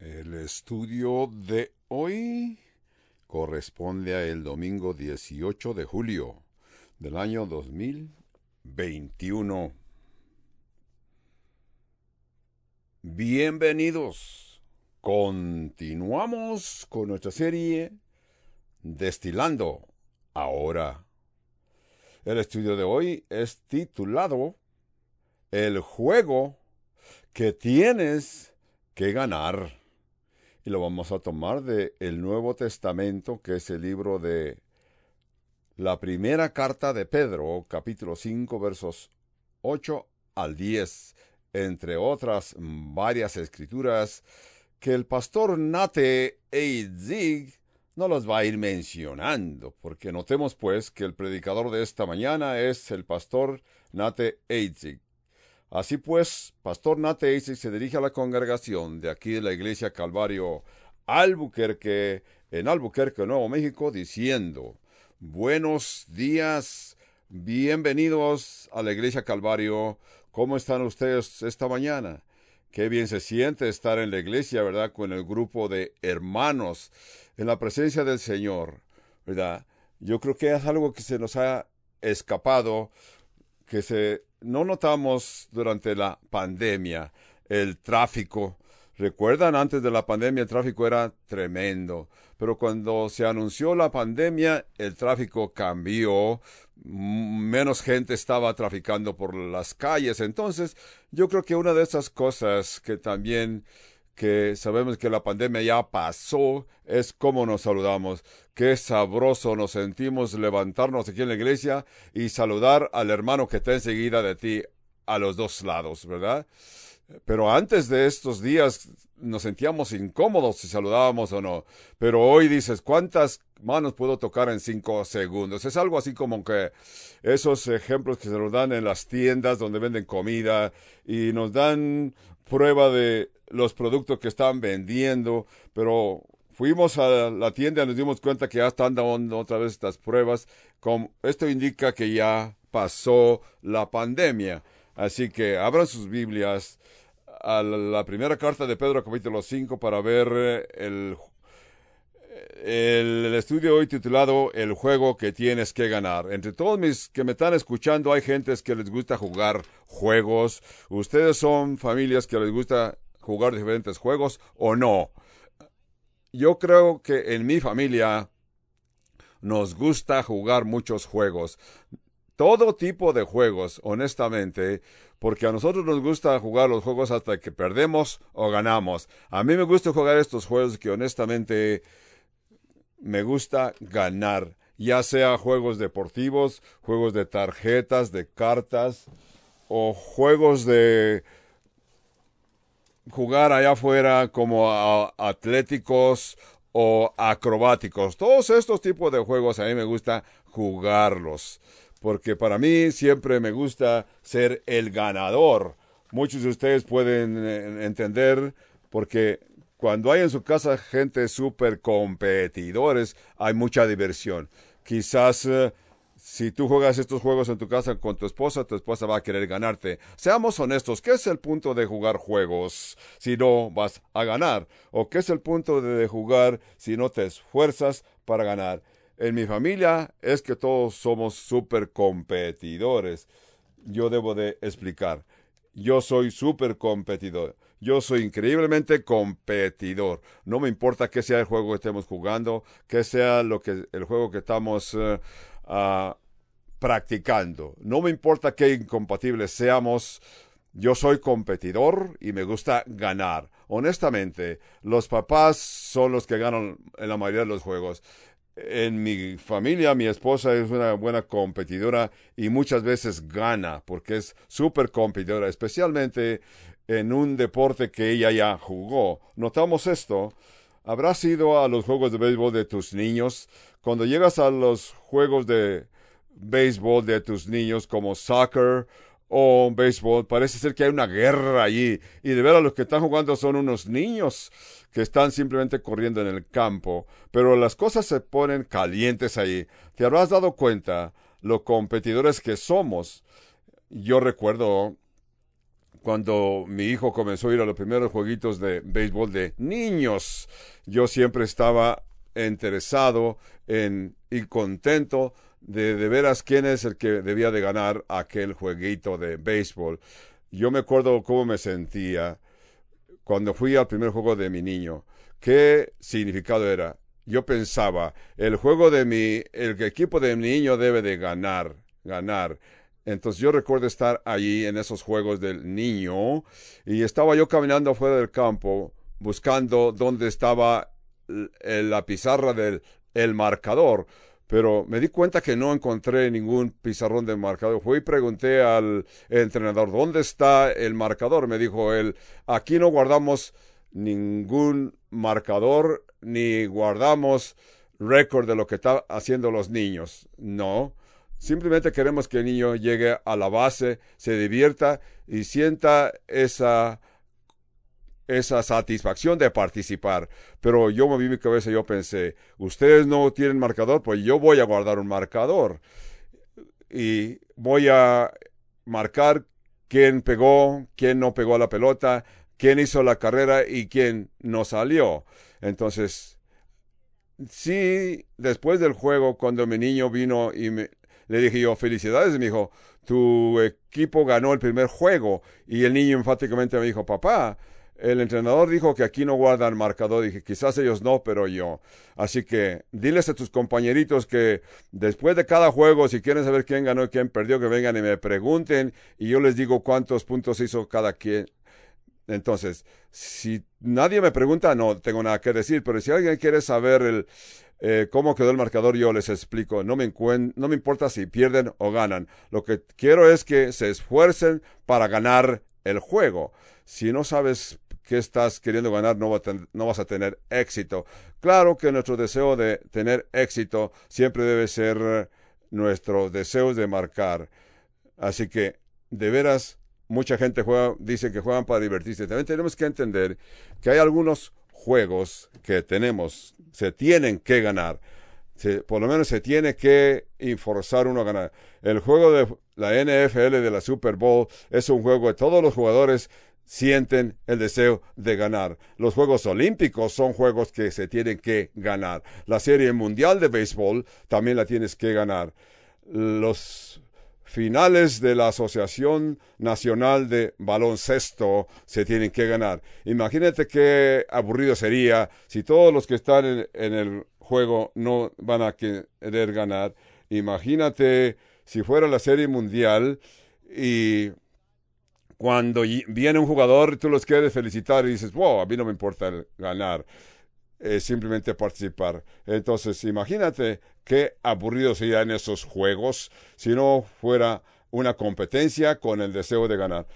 El estudio de hoy corresponde a el domingo 18 de julio del año 2021. Bienvenidos. Continuamos con nuestra serie Destilando ahora. El estudio de hoy es titulado El juego que tienes que ganar. Y lo vamos a tomar de el Nuevo Testamento, que es el libro de la primera carta de Pedro, capítulo 5, versos 8 al 10, entre otras varias escrituras que el pastor Nate Eidzig no los va a ir mencionando, porque notemos pues que el predicador de esta mañana es el pastor Nate Eidzig. Así pues, Pastor Nate Eidzig se dirige a la congregación de aquí de la iglesia Calvario Albuquerque, en Albuquerque, Nuevo México, diciendo, Buenos días, bienvenidos a la iglesia Calvario. ¿Cómo están ustedes esta mañana? Qué bien se siente estar en la iglesia, ¿verdad? Con el grupo de hermanos en la presencia del Señor, ¿verdad? Yo creo que es algo que se nos ha escapado, que se no notamos durante la pandemia, el tráfico. Recuerdan, antes de la pandemia el tráfico era tremendo, pero cuando se anunció la pandemia el tráfico cambió, menos gente estaba traficando por las calles. Entonces, yo creo que una de esas cosas que también que sabemos que la pandemia ya pasó, es cómo nos saludamos. Qué sabroso nos sentimos levantarnos aquí en la iglesia y saludar al hermano que está enseguida de ti a los dos lados, ¿verdad? Pero antes de estos días nos sentíamos incómodos si saludábamos o no. Pero hoy dices, ¿cuántas manos puedo tocar en cinco segundos? Es algo así como que esos ejemplos que se nos dan en las tiendas donde venden comida y nos dan prueba de los productos que están vendiendo, pero fuimos a la tienda y nos dimos cuenta que ya están dando otra vez estas pruebas. esto indica que ya pasó la pandemia. Así que abran sus Biblias a la primera carta de Pedro capítulo 5 para ver eh, el, el, estudio hoy titulado El juego que tienes que ganar. Entre todos mis que me están escuchando hay gentes que les gusta jugar juegos. Ustedes son familias que les gusta jugar diferentes juegos o no. Yo creo que en mi familia nos gusta jugar muchos juegos. Todo tipo de juegos, honestamente, porque a nosotros nos gusta jugar los juegos hasta que perdemos o ganamos. A mí me gusta jugar estos juegos que honestamente me gusta ganar, ya sea juegos deportivos, juegos de tarjetas, de cartas o juegos de jugar allá afuera como atléticos o acrobáticos. Todos estos tipos de juegos a mí me gusta jugarlos, porque para mí siempre me gusta ser el ganador. Muchos de ustedes pueden eh, entender porque cuando hay en su casa gente súper competidores, hay mucha diversión. Quizás eh, si tú juegas estos juegos en tu casa con tu esposa, tu esposa va a querer ganarte. Seamos honestos, ¿qué es el punto de jugar juegos si no vas a ganar? ¿O qué es el punto de jugar si no te esfuerzas para ganar? En mi familia es que todos somos súper competidores. Yo debo de explicar. Yo soy súper competidor. Yo soy increíblemente competidor. No me importa qué sea el juego que estemos jugando, qué sea lo que el juego que estamos eh, Ah, practicando. No me importa qué incompatibles seamos, yo soy competidor y me gusta ganar. Honestamente, los papás son los que ganan en la mayoría de los juegos. En mi familia, mi esposa es una buena competidora y muchas veces gana porque es súper competidora, especialmente en un deporte que ella ya jugó. Notamos esto. Habrás ido a los juegos de béisbol de tus niños cuando llegas a los juegos de béisbol de tus niños como soccer o béisbol, parece ser que hay una guerra allí. Y de veras los que están jugando son unos niños que están simplemente corriendo en el campo. Pero las cosas se ponen calientes allí. Te habrás dado cuenta lo competidores que somos. Yo recuerdo cuando mi hijo comenzó a ir a los primeros jueguitos de béisbol de niños, yo siempre estaba interesado en y contento de de veras quién es el que debía de ganar aquel jueguito de béisbol. Yo me acuerdo cómo me sentía cuando fui al primer juego de mi niño. ¿Qué significado era? Yo pensaba, el juego de mi, el equipo de mi niño debe de ganar, ganar. Entonces yo recuerdo estar allí en esos juegos del niño y estaba yo caminando afuera del campo buscando dónde estaba la pizarra del el marcador, pero me di cuenta que no encontré ningún pizarrón de marcador. Fui y pregunté al entrenador, ¿dónde está el marcador? Me dijo él, aquí no guardamos ningún marcador ni guardamos récord de lo que están haciendo los niños. No, simplemente queremos que el niño llegue a la base, se divierta y sienta esa esa satisfacción de participar. Pero yo moví mi cabeza y yo pensé, ustedes no tienen marcador, pues yo voy a guardar un marcador. Y voy a marcar quién pegó, quién no pegó la pelota, quién hizo la carrera y quién no salió. Entonces, sí, después del juego, cuando mi niño vino y me, le dije yo, felicidades, mi hijo, tu equipo ganó el primer juego. Y el niño enfáticamente me dijo, papá, el entrenador dijo que aquí no guardan marcador. Dije, quizás ellos no, pero yo. Así que diles a tus compañeritos que después de cada juego, si quieren saber quién ganó y quién perdió, que vengan y me pregunten y yo les digo cuántos puntos hizo cada quien. Entonces, si nadie me pregunta, no tengo nada que decir, pero si alguien quiere saber el, eh, cómo quedó el marcador, yo les explico. No me, importa si pierden o ganan. Lo que quiero es que se esfuercen para ganar el juego. Si no sabes que estás queriendo ganar no, vas a tener éxito. Claro que nuestro deseo de tener éxito siempre debe ser nuestro deseo de marcar. Así que, de veras, mucha gente juega, dice que juegan para divertirse. También tenemos que entender que hay algunos juegos que tenemos, se tienen que ganar. por lo menos se tiene que forzar uno a ganar. El juego de la NFL de la Super Bowl es un juego de todos los jugadores sienten el deseo de ganar. Los Juegos Olímpicos son juegos que se tienen que ganar. La Serie Mundial de Béisbol también la tienes que ganar. Los finales de la Asociación Nacional de Baloncesto se tienen que ganar. Imagínate qué aburrido sería si todos los que están en, el juego no van a querer ganar. Imagínate si fuera la Serie Mundial y cuando viene un jugador, tú los quieres felicitar y dices, wow, a mí no me importa ganar, es simplemente participar. Entonces, imagínate qué aburrido sería en esos juegos si no fuera una competencia con el deseo de ganar.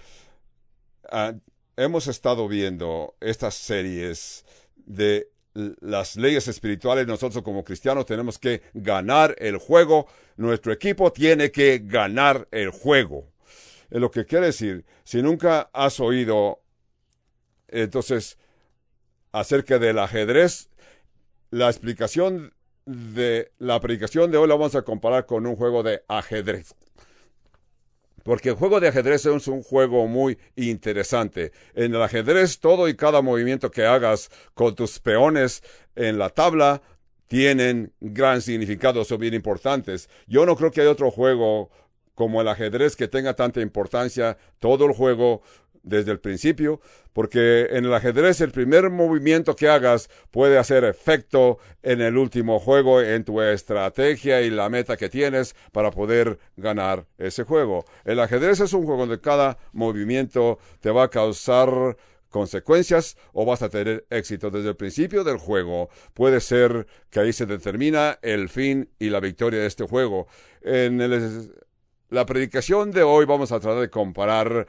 Ah, hemos estado viendo estas series de las leyes espirituales, nosotros como cristianos tenemos que ganar el juego, nuestro equipo tiene que ganar el juego lo que quiere decir, si nunca has oído, entonces, acerca del ajedrez, la explicación de la predicación de hoy la vamos a comparar con un juego de ajedrez. Porque el juego de ajedrez es un juego muy interesante. En el ajedrez, todo y cada movimiento que hagas con tus peones en la tabla tienen gran significado, son bien importantes. Yo no creo que hay otro juego como el ajedrez que tenga tanta importancia todo el juego desde el principio, porque en el ajedrez el primer movimiento que hagas puede hacer efecto en el último juego, en tu estrategia y la meta que tienes para poder ganar ese juego. El ajedrez es un juego donde cada movimiento te va a causar consecuencias o vas a tener éxito desde el principio del juego. Puede ser que ahí se determina el fin y la victoria de este juego. En el la predicación de hoy vamos a tratar de comparar,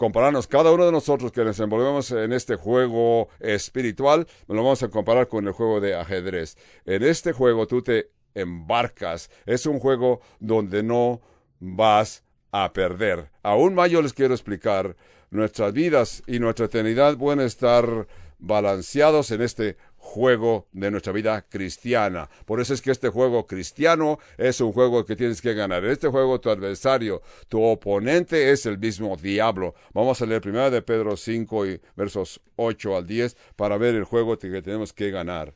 compararnos cada uno de nosotros que nos envolvemos en este juego espiritual, lo vamos a comparar con el juego de ajedrez. En este juego tú te embarcas, es un juego donde no vas a perder. Aún más yo les quiero explicar, nuestras vidas y nuestra eternidad pueden estar balanceados en este juego de nuestra vida cristiana. Por eso es que este juego cristiano es un juego que tienes que ganar. En este juego tu adversario, tu oponente es el mismo diablo. Vamos a leer primero de Pedro 5 y versos 8 al 10 para ver el juego que tenemos que ganar.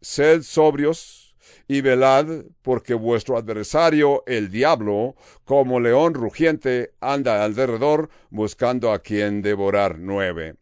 Sed sobrios y velad, porque vuestro adversario, el diablo, como león rugiente, anda alrededor buscando a quien devorar nueve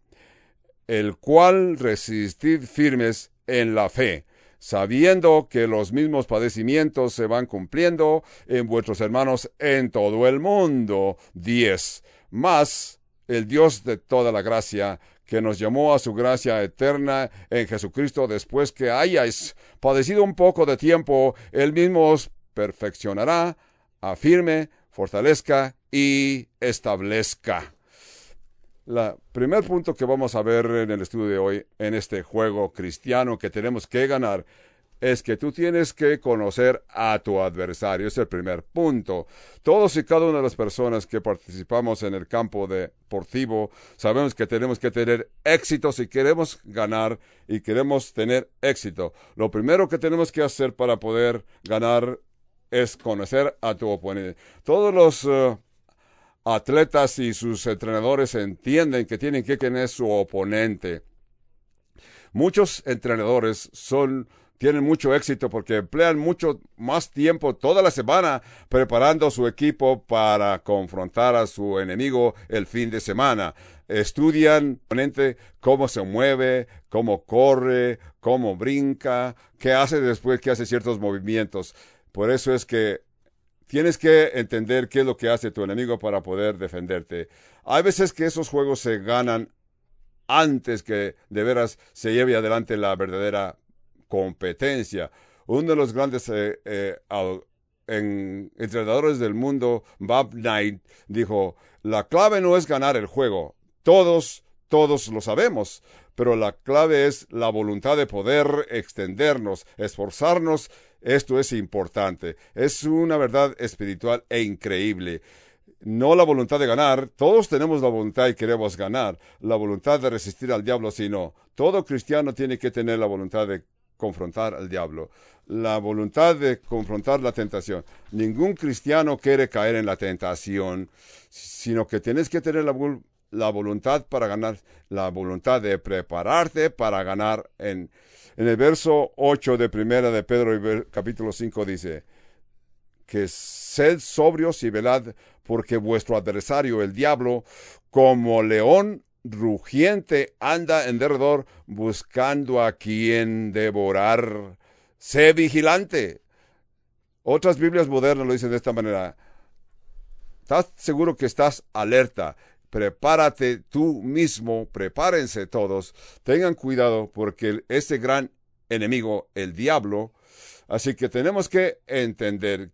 el cual resistid firmes en la fe, sabiendo que los mismos padecimientos se van cumpliendo en vuestros hermanos en todo el mundo. 10. Más el Dios de toda la gracia, que nos llamó a su gracia eterna en Jesucristo después que hayáis padecido un poco de tiempo, él mismo os perfeccionará, afirme, fortalezca y establezca. El primer punto que vamos a ver en el estudio de hoy, en este juego cristiano que tenemos que ganar, es que tú tienes que conocer a tu adversario. Es el primer punto. Todos y cada una de las personas que participamos en el campo deportivo sabemos que tenemos que tener éxito si queremos ganar y queremos tener éxito. Lo primero que tenemos que hacer para poder ganar es conocer a tu oponente. Todos los eh, atletas y sus entrenadores entienden que tienen que tener su oponente. Muchos entrenadores son tienen mucho éxito porque emplean mucho más tiempo toda la semana preparando su equipo para confrontar a su enemigo el fin de semana. Estudian cómo se mueve, cómo corre, cómo brinca, qué hace después que hace ciertos movimientos. Por eso es que Tienes que entender qué es lo que hace tu enemigo para poder defenderte. Hay veces que esos juegos se ganan antes que de veras se lleve adelante la verdadera competencia. Uno de los grandes eh, eh, entrenadores del mundo, Bob Knight, dijo, la clave no es ganar el juego. Todos, todos lo sabemos, pero la clave es la voluntad de poder extendernos, esforzarnos esto es importante. Es una verdad espiritual e increíble. No la voluntad de ganar. Todos tenemos la voluntad y queremos ganar. La voluntad de resistir al diablo, sino todo cristiano tiene que tener la voluntad de confrontar al diablo. La voluntad de confrontar la tentación. Ningún cristiano quiere caer en la tentación, sino que tienes que tener la, la voluntad para ganar, la voluntad de prepararte para ganar en en el verso 8 de primera de Pedro, capítulo 5, dice, que sed sobrios y velad, porque vuestro adversario, el diablo, como león rugiente, anda en derredor buscando a quien devorar. Sé vigilante. Otras Biblias modernas lo dicen de esta manera. ¿Estás seguro que estás alerta? Prepárate tú mismo, prepárense todos, tengan cuidado porque ese gran enemigo, el diablo, así que tenemos que entender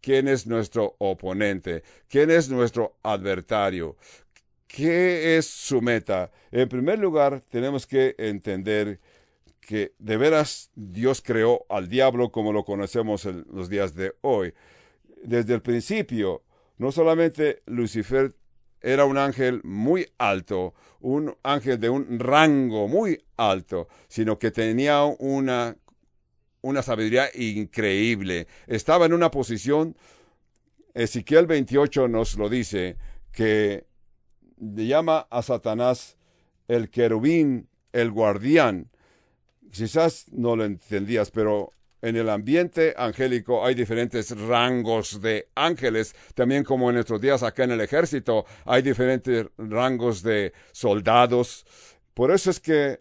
quién es nuestro oponente, quién es nuestro adversario, qué es su meta. En primer lugar, tenemos que entender que de veras Dios creó al diablo como lo conocemos en los días de hoy. Desde el principio, no solamente Lucifer era un ángel muy alto, un ángel de un rango muy alto, sino que tenía una, una sabiduría increíble. Estaba en una posición, Ezequiel 28 nos lo dice, que llama a Satanás el querubín, el guardián. Quizás no lo entendías, pero en el ambiente angélico hay diferentes rangos de ángeles, también como en nuestros días acá en el ejército hay diferentes rangos de soldados. Por eso es que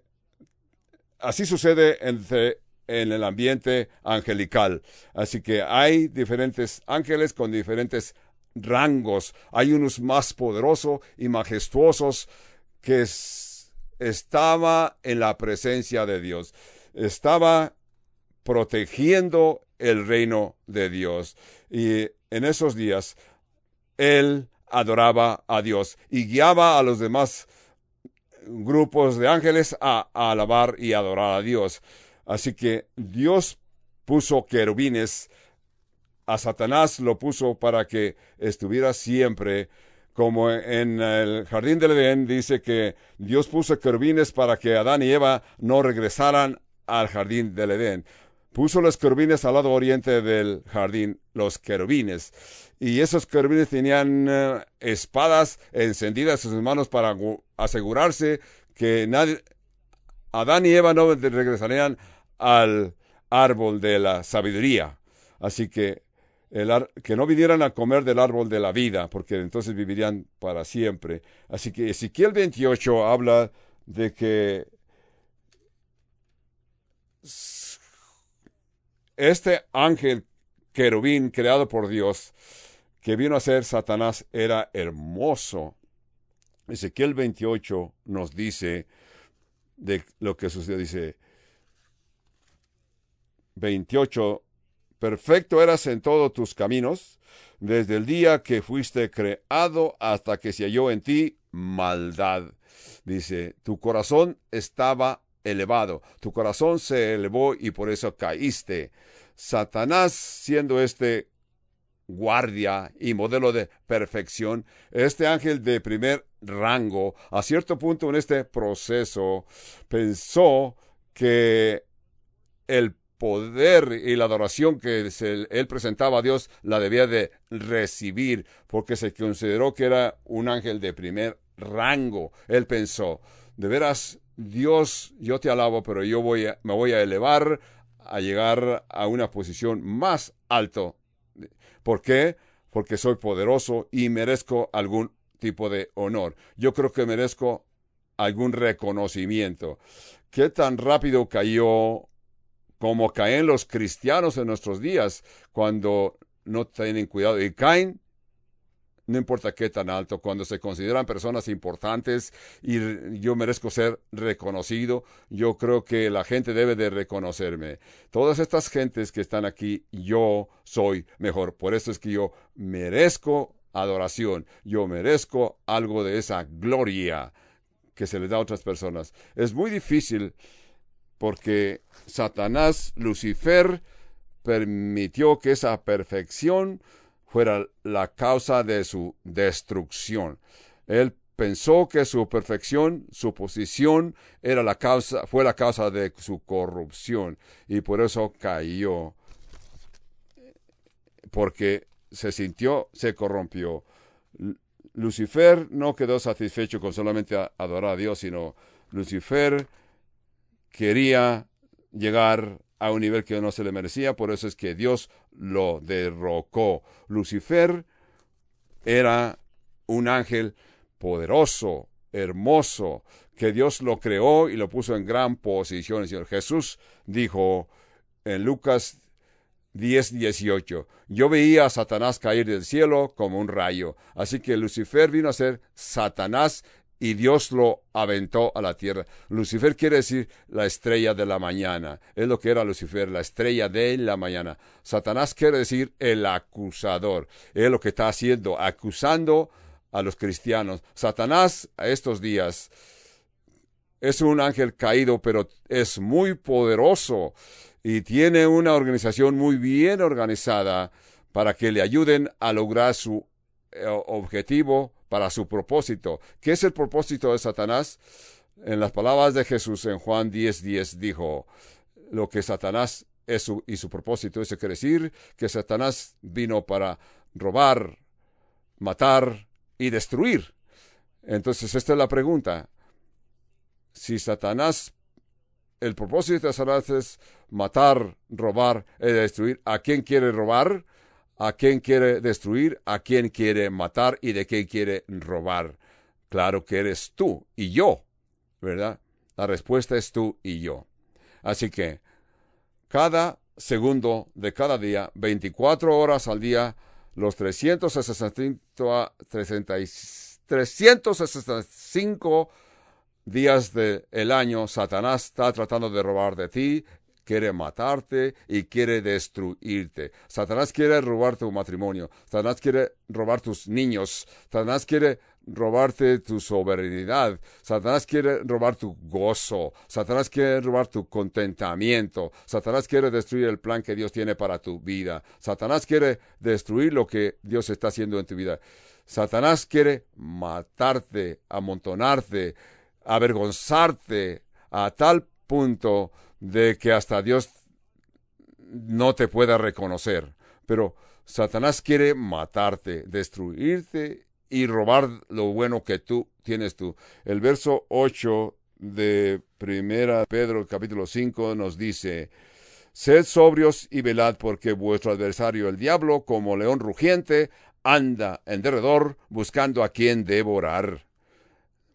así sucede en el ambiente angelical. Así que hay diferentes ángeles con diferentes rangos. Hay unos más poderosos y majestuosos que estaba en la presencia de Dios. Estaba protegiendo el reino de Dios. Y en esos días, él adoraba a Dios y guiaba a los demás grupos de ángeles a, alabar y adorar a Dios. Así que Dios puso querubines, a Satanás lo puso para que estuviera siempre como en el jardín del Edén dice que Dios puso querubines para que Adán y Eva no regresaran al jardín del Edén. Puso los querubines al lado oriente del jardín, los querubines. Y esos querubines tenían eh, espadas encendidas en sus manos para asegurarse que nadie, Adán y Eva no regresarían al árbol de la sabiduría. Así que que no vinieran a comer del árbol de la vida, porque entonces vivirían para siempre. Así que Ezequiel 28 habla de que este ángel querubín creado por Dios, que vino a ser Satanás, era hermoso. Ezequiel 28 nos dice de lo que sucedió. Dice 28 Perfecto eras en todos tus caminos, desde el día que fuiste creado hasta que se halló en ti maldad. Dice, tu corazón estaba elevado, tu corazón se elevó y por eso caíste. Satanás, siendo este guardia y modelo de perfección, este ángel de primer rango, a cierto punto en este proceso, pensó que el poder y la adoración que él presentaba a Dios la debía de recibir, porque se consideró que era un ángel de primer rango. Él pensó, de veras, Dios, yo te alabo, pero yo voy me voy a elevar a llegar a una posición más alto. ¿Por qué? Porque soy poderoso y merezco algún tipo de honor. Yo creo que merezco algún reconocimiento. ¿Qué tan rápido cayó como caen los cristianos en nuestros días cuando no tienen cuidado y caen, no importa qué tan alto, cuando se consideran personas importantes y yo merezco ser reconocido, yo creo que la gente debe de reconocerme. Todas estas gentes que están aquí, yo soy mejor. Por eso es que yo merezco adoración, yo merezco algo de esa gloria que se le da a otras personas. Es muy difícil porque Satanás, Lucifer, permitió que esa perfección fuera la causa de su destrucción. Él pensó que su perfección, su posición, era la causa, fue la causa de su corrupción y por eso cayó. Porque se sintió, se corrompió. Lucifer no quedó satisfecho con solamente adorar a Dios, sino Lucifer quería llegar a un nivel que no se le merecía, por eso es que Dios lo derrocó. Lucifer era un ángel poderoso, hermoso, que Dios lo creó y lo puso en gran posición. El Señor Jesús dijo en Lucas 10, 18, yo veía a Satanás caer del cielo como un rayo. Así que Lucifer vino a ser Satanás y Dios lo aventó a la tierra. Lucifer quiere decir la estrella de la mañana. Es lo que era Lucifer, la estrella de la mañana. Satanás quiere decir el acusador. Es lo que está haciendo, acusando a los cristianos. Satanás a estos días es un ángel caído, pero es muy poderoso y tiene una organización muy bien organizada para que le ayuden a lograr su eh, objetivo para su propósito. ¿Qué es el propósito de Satanás? En las palabras de Jesús en Juan 10:10 10 dijo, lo que Satanás es su, y su propósito. Eso quiere decir que Satanás vino para robar, matar y destruir. Entonces, esta es la pregunta. Si Satanás, el propósito de Satanás es matar, robar y destruir, ¿a quién quiere robar? A quién quiere destruir, a quién quiere matar y de quién quiere robar. Claro que eres tú y yo, ¿verdad? La respuesta es tú y yo. Así que cada segundo de cada día, 24 horas al día, los 365, 365 días del año, Satanás está tratando de robar de ti, quiere matarte y quiere destruirte. Satanás quiere robar tu matrimonio, Satanás quiere robar tus niños, Satanás quiere robarte tu soberanía, Satanás quiere robar tu gozo, Satanás quiere robar tu contentamiento, Satanás quiere destruir el plan que Dios tiene para tu vida, Satanás quiere destruir lo que Dios está haciendo en tu vida. Satanás quiere matarte, amontonarte, avergonzarte a tal punto de que hasta Dios no te pueda reconocer. Pero Satanás quiere matarte, destruirte y robar lo bueno que tú tienes tú. El verso 8 de Primera Pedro capítulo 5 nos dice, Sed sobrios y velad porque vuestro adversario el diablo, como león rugiente, anda en derredor buscando a quien devorar.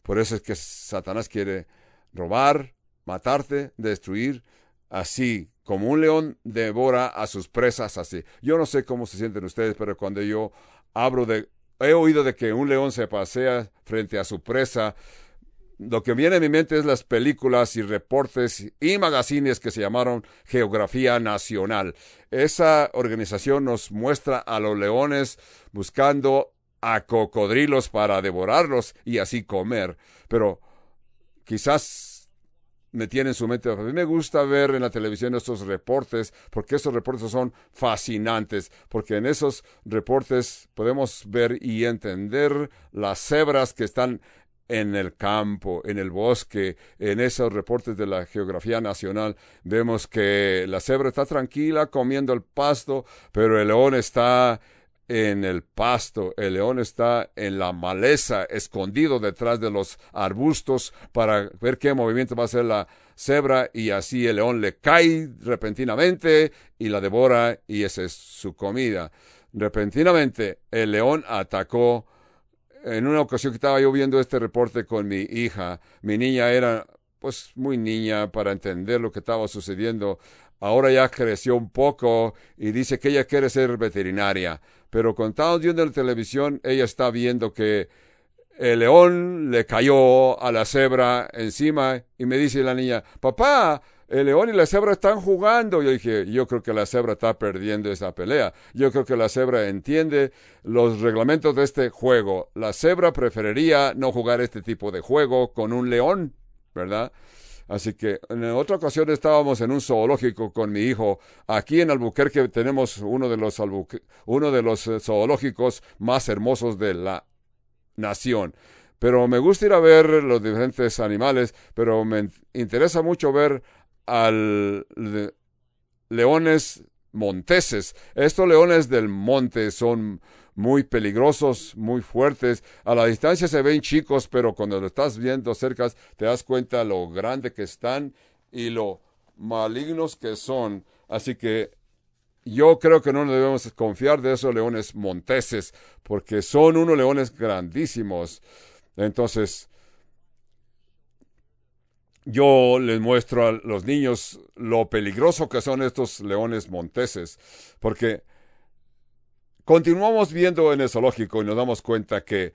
Por eso es que Satanás quiere robar, matarte, destruir, así como un león devora a sus presas así. Yo no sé cómo se sienten ustedes, pero cuando yo abro de... He oído de que un león se pasea frente a su presa, lo que viene a mi mente es las películas y reportes y magazines que se llamaron Geografía Nacional. Esa organización nos muestra a los leones buscando a cocodrilos para devorarlos y así comer. Pero quizás me tiene en su mente. A mí me gusta ver en la televisión estos reportes porque esos reportes son fascinantes, porque en esos reportes podemos ver y entender las cebras que están en el campo, en el bosque, en esos reportes de la geografía nacional, vemos que la cebra está tranquila comiendo el pasto, pero el león está en el pasto, el león está en la maleza, escondido detrás de los arbustos para ver qué movimiento va a hacer la cebra y así el león le cae repentinamente y la devora y esa es su comida. Repentinamente el león atacó en una ocasión que estaba yo viendo este reporte con mi hija, mi niña era pues muy niña para entender lo que estaba sucediendo. Ahora ya creció un poco y dice que ella quiere ser veterinaria. Pero cuando estamos viendo en la televisión, ella está viendo que el león le cayó a la cebra encima y me dice la niña, papá, el león y la cebra están jugando. Yo dije, yo creo que la cebra está perdiendo esa pelea. Yo creo que la cebra entiende los reglamentos de este juego. La cebra preferiría no jugar este tipo de juego con un león, ¿verdad? Así que en otra ocasión estábamos en un zoológico con mi hijo. Aquí en Albuquerque tenemos uno de los, uno de los eh, zoológicos más hermosos de la nación. Pero me gusta ir a ver los diferentes animales, pero me interesa mucho ver al leones monteses. Estos leones del monte son muy peligrosos, muy fuertes. A la distancia se ven chicos, pero cuando lo estás viendo cerca te das cuenta lo grande que están y lo malignos que son. Así que yo creo que no debemos confiar de esos leones monteses, porque son unos leones grandísimos. Entonces, yo les muestro a los niños lo peligroso que son estos leones monteses, porque continuamos viendo en el zoológico y nos damos cuenta que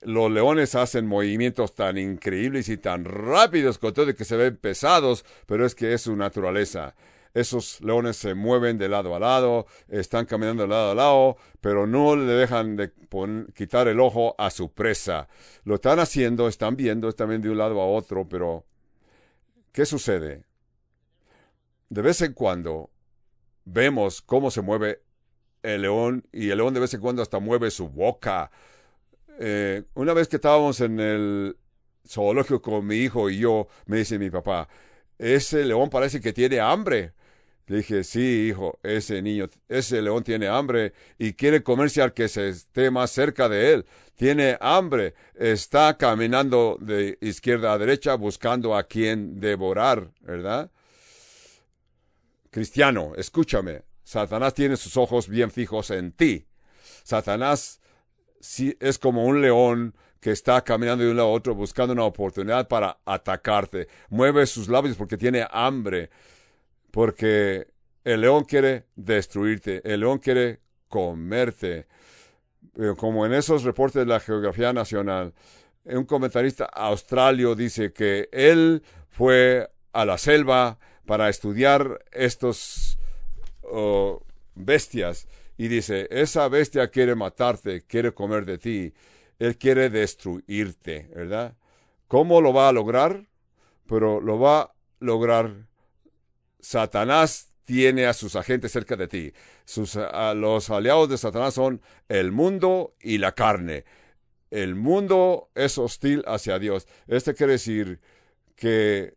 los leones hacen movimientos tan increíbles y tan rápidos con todo que se ven pesados, pero es que es su naturaleza. Esos leones se mueven de lado a lado, están caminando de lado a lado, pero no le dejan de quitar el ojo a su presa. Lo están haciendo, están viendo, están de un lado a otro, pero ¿Qué sucede? De vez en cuando vemos cómo se mueve el león y el león de vez en cuando hasta mueve su boca. Eh, una vez que estábamos en el zoológico con mi hijo y yo, me dice mi papá, ese león parece que tiene hambre. Le dije, sí, hijo, ese niño, ese león tiene hambre y quiere comerse al que se esté más cerca de él. Tiene hambre, está caminando de izquierda a derecha buscando a quien devorar, ¿verdad? Cristiano, escúchame, Satanás tiene sus ojos bien fijos en ti. Satanás es como un león que está caminando de un lado a otro buscando una oportunidad para atacarte. Mueve sus labios porque tiene hambre porque el león quiere destruirte, el león quiere comerte. Como en esos reportes de la Geografía Nacional, un comentarista australio dice que él fue a la selva para estudiar estos bestias y dice, esa bestia quiere matarte, quiere comer de ti, él quiere destruirte, ¿verdad? ¿Cómo lo va a lograr? Pero lo va a lograr Satanás tiene a sus agentes cerca de ti. Sus, a los aliados de Satanás son el mundo y la carne. El mundo es hostil hacia Dios. Este quiere decir que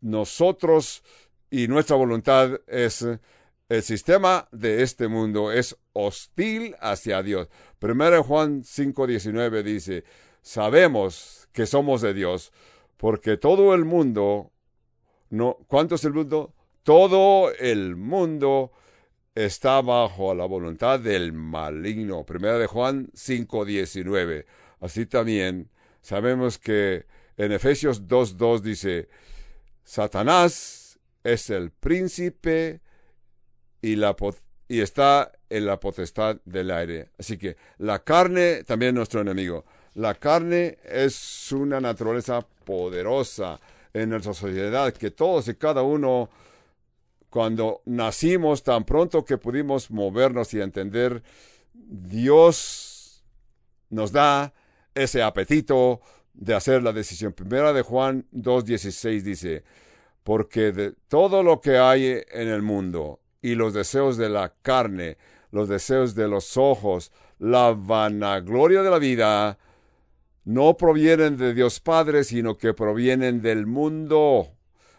nosotros y nuestra voluntad es el sistema de este mundo es hostil hacia Dios. Primero Juan 5:19 dice, sabemos que somos de Dios, porque todo el mundo, no, ¿cuánto es el mundo? Todo el mundo está bajo la voluntad del maligno. Primera de Juan 5:19. Así también sabemos que en Efesios 2:2 dice, Satanás es el príncipe y, la, y está en la potestad del aire. Así que la carne también es nuestro enemigo. La carne es una naturaleza poderosa en nuestra sociedad que todos y cada uno, cuando nacimos, tan pronto que pudimos movernos y entender, Dios nos da ese apetito de hacer la decisión. Primera de Juan 2.16 dice, porque de todo lo que hay en el mundo, y los deseos de la carne, los deseos de los ojos, la vanagloria de la vida, no provienen de Dios Padre, sino que provienen del mundo.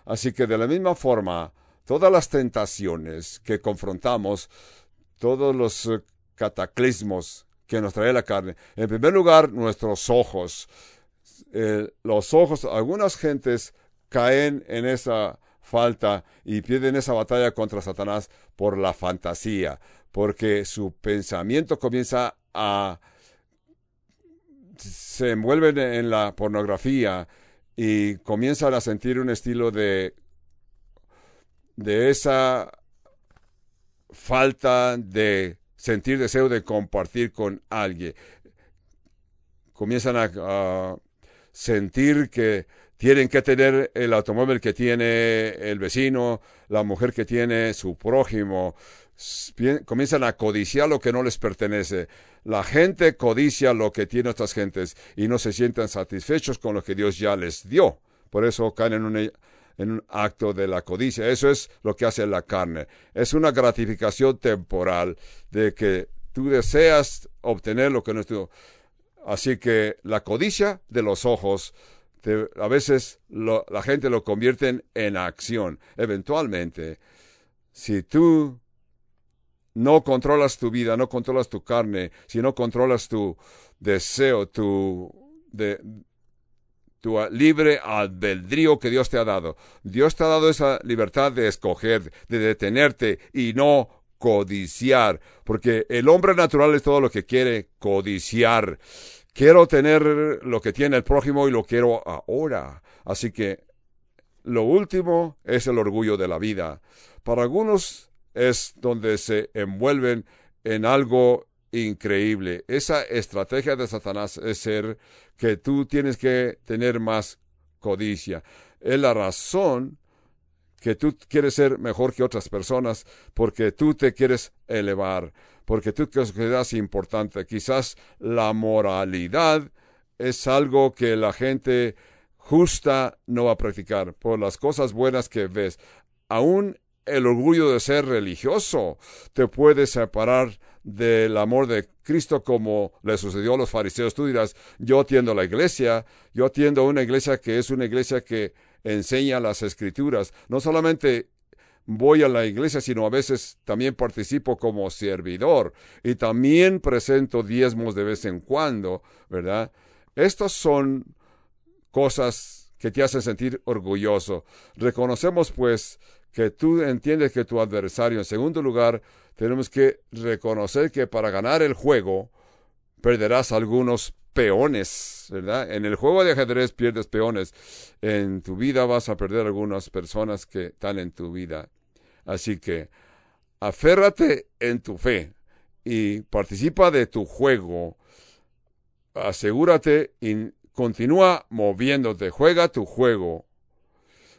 Así que de la misma forma, todas las tentaciones que confrontamos, todos los eh, cataclismos que nos trae la carne, en primer lugar, nuestros ojos. Eh, los ojos, algunas gentes caen en esa falta y pierden esa batalla contra Satanás por la fantasía, porque su pensamiento comienza a se envuelven en la pornografía y comienzan a sentir un estilo de de esa falta de sentir deseo de compartir con alguien. Comienzan a sentir que tienen que tener el automóvil que tiene el vecino, la mujer que tiene su prójimo. Comienzan a codiciar lo que no les pertenece. La gente codicia lo que tiene otras gentes y no se sientan satisfechos con lo que Dios ya les dio. Por eso caen en un, acto de la codicia. Eso es lo que hace la carne. Es una gratificación temporal de que tú deseas obtener lo que no es. Así que la codicia de los ojos a veces la gente lo convierte en acción. Eventualmente, si tú no controlas tu vida, no controlas tu carne, si no controlas tu deseo, tu, de, tu libre albedrío que Dios te ha dado. Dios te ha dado esa libertad de escoger, de detenerte y no codiciar, porque el hombre natural es todo lo que quiere codiciar. Quiero tener lo que tiene el prójimo y lo quiero ahora. Así que lo último es el orgullo de la vida. Para algunos es donde se envuelven en algo increíble. Esa estrategia de Satanás es ser que tú tienes que tener más codicia. Es la razón que tú quieres ser mejor que otras personas porque tú te quieres elevar porque tú consideras importante. Quizás la moralidad es algo que la gente justa no va a practicar por las cosas buenas que ves. Aún el orgullo de ser religioso te puede separar del amor de Cristo como le sucedió a los fariseos. Tú dirás, yo atiendo la iglesia, yo atiendo una iglesia que es una iglesia que enseña las escrituras, no solamente voy a la iglesia, sino a veces también participo como servidor y también presento diezmos de vez en cuando, ¿verdad? Estas son cosas que te hacen sentir orgulloso. Reconocemos pues que tú entiendes que tu adversario, en segundo lugar, tenemos que reconocer que para ganar el juego perderás algunos peones, ¿verdad? En el juego de ajedrez pierdes peones. En tu vida vas a perder algunas personas que están en tu vida. Así que aférrate en tu fe y participa de tu juego. Asegúrate y continúa moviéndote. Juega tu juego,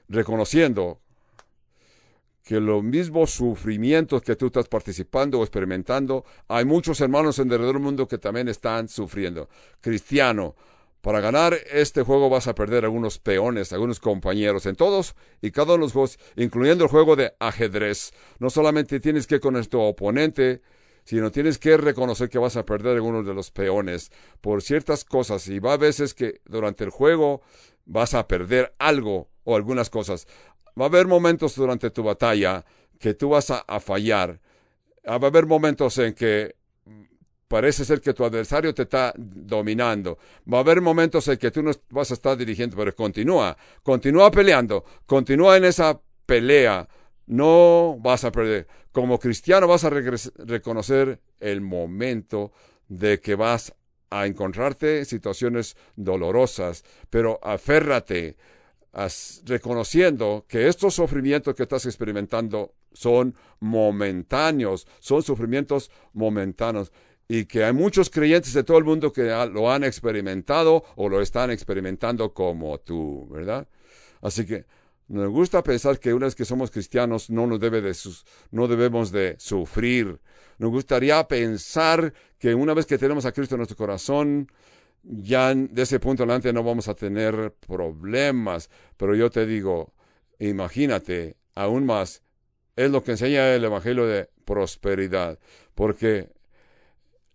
reconociendo que los mismos sufrimientos que tú estás participando o experimentando, hay muchos hermanos en alrededor del mundo que también están sufriendo. Cristiano, Para ganar este juego vas a perder algunos peones, algunos compañeros en todos y cada uno de los juegos, incluyendo el juego de ajedrez. No solamente tienes que con tu oponente, sino tienes que reconocer que vas a perder algunos de los peones por ciertas cosas. Y va a veces que durante el juego vas a perder algo o algunas cosas. Va a haber momentos durante tu batalla que tú vas a, a fallar. Va a haber momentos en que parece ser que tu adversario te está dominando. Va a haber momentos en que tú no vas a estar dirigiendo, pero continúa, continúa peleando, continúa en esa pelea. No vas a perder. Como cristiano vas a reconocer el momento de que vas a encontrarte en situaciones dolorosas, pero aférrate, reconociendo que estos sufrimientos que estás experimentando son momentáneos, son sufrimientos momentáneos y que hay muchos creyentes de todo el mundo que lo han experimentado o lo están experimentando como tú, ¿verdad? Así que nos gusta pensar que una vez que somos cristianos no, nos debe de no debemos de sufrir. Nos gustaría pensar que una vez que tenemos a Cristo en nuestro corazón, ya de ese punto adelante no vamos a tener problemas. Pero yo te digo, imagínate, aún más, es lo que enseña el Evangelio de prosperidad. Porque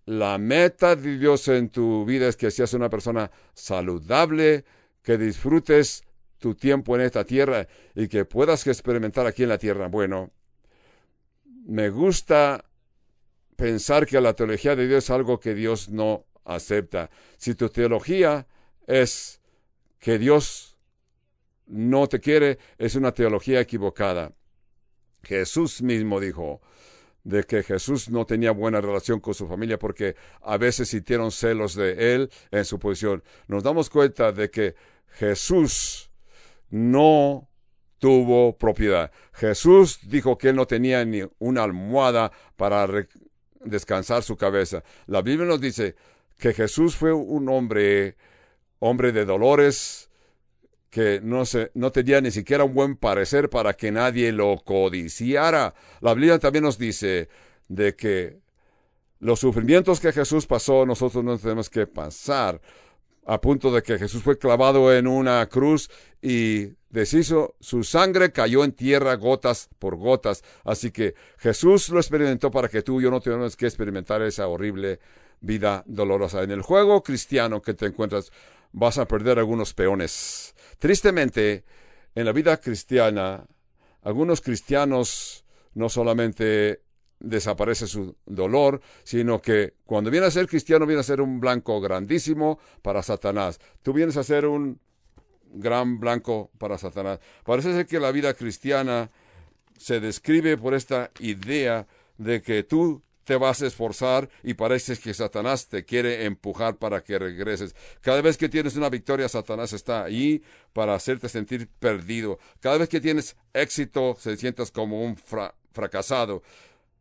la meta de Dios en tu vida es que seas una persona saludable, que disfrutes tu tiempo en esta tierra y que puedas experimentar aquí en la tierra. Bueno, me gusta pensar que la teología de Dios es algo que Dios no acepta. Si tu teología es que Dios no te quiere, es una teología equivocada. Jesús mismo dijo, de que Jesús no tenía buena relación con su familia porque a veces sintieron celos de él en su posición. Nos damos cuenta de que Jesús no tuvo propiedad. Jesús dijo que él no tenía ni una almohada para descansar su cabeza. La Biblia nos dice que Jesús fue un hombre, hombre de dolores, que no, se, no tenía ni siquiera un buen parecer para que nadie lo codiciara. La Biblia también nos dice de que los sufrimientos que Jesús pasó, nosotros no tenemos que pasar, a punto de que Jesús fue clavado en una cruz y deshizo, su sangre cayó en tierra gotas por gotas. Así que Jesús lo experimentó para que tú y yo no tengamos que experimentar esa horrible vida dolorosa. En el juego cristiano que te encuentras, vas a perder algunos peones Tristemente, en la vida cristiana, algunos cristianos no solamente desaparece su dolor, sino que cuando viene a ser cristiano viene a ser un blanco grandísimo para Satanás. Tú vienes a ser un gran blanco para Satanás. Parece ser que la vida cristiana se describe por esta idea de que tú te vas a esforzar y parece que Satanás te quiere empujar para que regreses. Cada vez que tienes una victoria, Satanás está ahí para hacerte sentir perdido. Cada vez que tienes éxito, se sientas como un fracasado.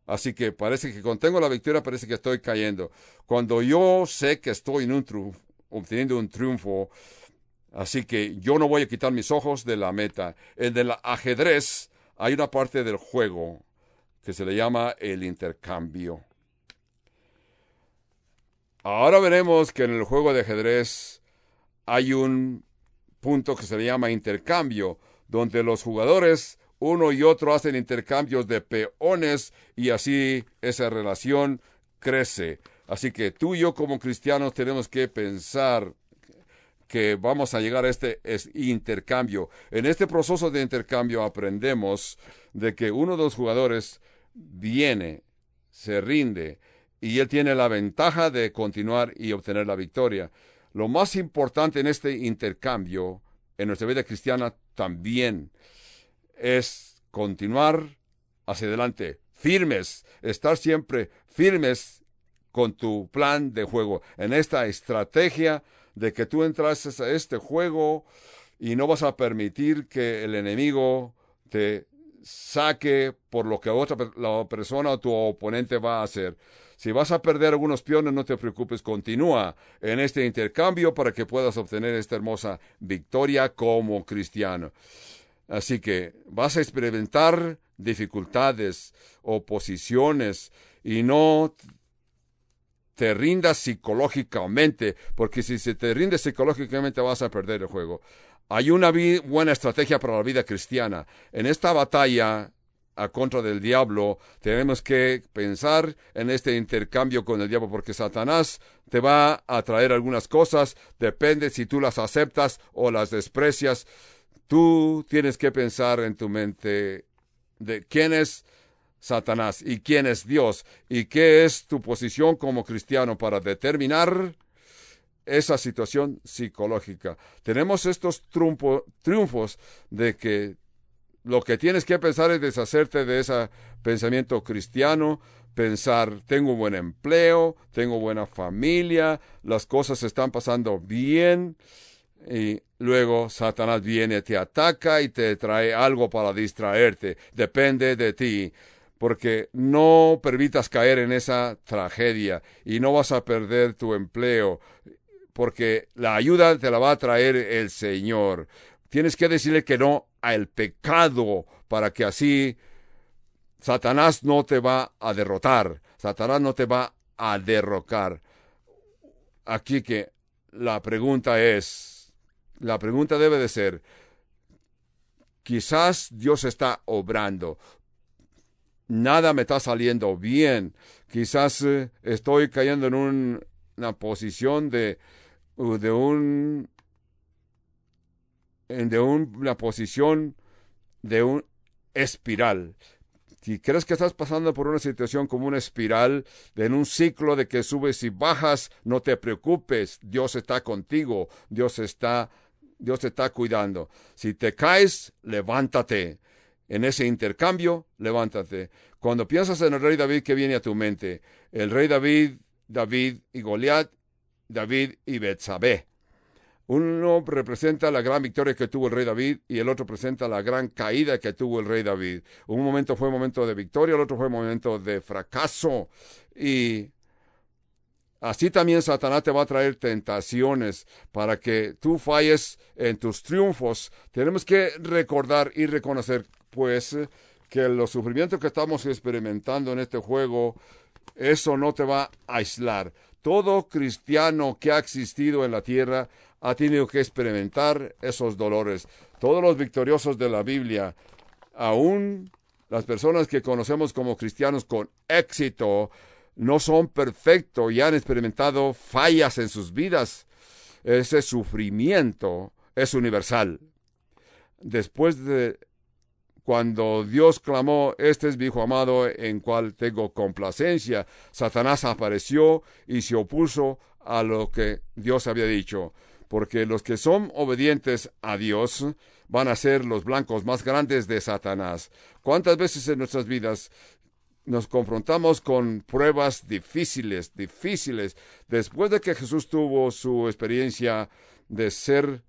Así que parece que cuando tengo la victoria, parece que estoy cayendo. Cuando yo sé que estoy en un obteniendo un triunfo, así que yo no voy a quitar mis ojos de la meta. El del ajedrez, hay una parte del juego que se le llama el intercambio. Ahora veremos que en el juego de ajedrez hay un punto que se le llama intercambio, donde los jugadores uno y otro hacen intercambios de peones y así esa relación crece. Así que tú y yo como cristianos tenemos que pensar que vamos a llegar a este intercambio. En este proceso de intercambio aprendemos de que uno de los jugadores viene, se rinde, y él tiene la ventaja de continuar y obtener la victoria. Lo más importante en este intercambio, en nuestra vida cristiana también, es continuar hacia adelante, firmes, estar siempre firmes con tu plan de juego, en esta estrategia de que tú entras a este juego y no vas a permitir que el enemigo te saque por lo que otra la persona o tu oponente va a hacer. Si vas a perder algunos peones, no te preocupes, continúa en este intercambio para que puedas obtener esta hermosa victoria como cristiano. Así que vas a experimentar dificultades, oposiciones, y no te rindas psicológicamente, porque si se te rindes psicológicamente vas a perder el juego. Hay una buena estrategia para la vida cristiana. En esta batalla a contra del diablo, tenemos que pensar en este intercambio con el diablo, porque Satanás te va a traer algunas cosas, depende si tú las aceptas o las desprecias. Tú tienes que pensar en tu mente de quién es Satanás y quién es Dios y qué es tu posición como cristiano para determinar esa situación psicológica. Tenemos estos triunfos de que lo que tienes que pensar es deshacerte de ese pensamiento cristiano, pensar, tengo un buen empleo, tengo buena familia, las cosas están pasando bien, y luego Satanás viene, te ataca y te trae algo para distraerte. Depende de ti, porque no permitas caer en esa tragedia y no vas a perder tu empleo, porque la ayuda te la va a traer el Señor. Tienes que decirle que no al pecado para que así Satanás no te va a derrotar, Satanás no te va a derrocar. Aquí que la pregunta es, la pregunta debe de ser, quizás Dios está obrando, nada me está saliendo bien, quizás eh, estoy cayendo en una posición de, de un de una posición de un espiral. Si crees que estás pasando por una situación como una espiral, en un ciclo de que subes y bajas, no te preocupes, Dios está contigo, Dios está, Dios te está cuidando. Si te caes, levántate. En ese intercambio, levántate. Cuando piensas en el rey David, ¿qué viene a tu mente? El rey David, David y Goliat, David y Betsabé. Uno representa la gran victoria que tuvo el rey David y el otro presenta la gran caída que tuvo el rey David. Un momento fue momento de victoria, el otro fue momento de fracaso. Y así también Satanás te va a traer tentaciones para que tú falles en tus triunfos. Tenemos que recordar y reconocer, pues, que los sufrimientos que estamos experimentando en este juego, eso no te va a aislar. Todo cristiano que ha existido en la tierra ha tenido que experimentar esos dolores. Todos los victoriosos de la Biblia, aún las personas que conocemos como cristianos con éxito, no son perfectos y han experimentado fallas en sus vidas. Ese sufrimiento es universal. Después de cuando Dios clamó, Este es mi hijo amado en cual tengo complacencia, Satanás apareció y se opuso a lo que Dios había dicho porque los que son obedientes a Dios van a ser los blancos más grandes de Satanás. ¿Cuántas veces en nuestras vidas nos confrontamos con pruebas difíciles, difíciles, después de que Jesús tuvo su experiencia de ser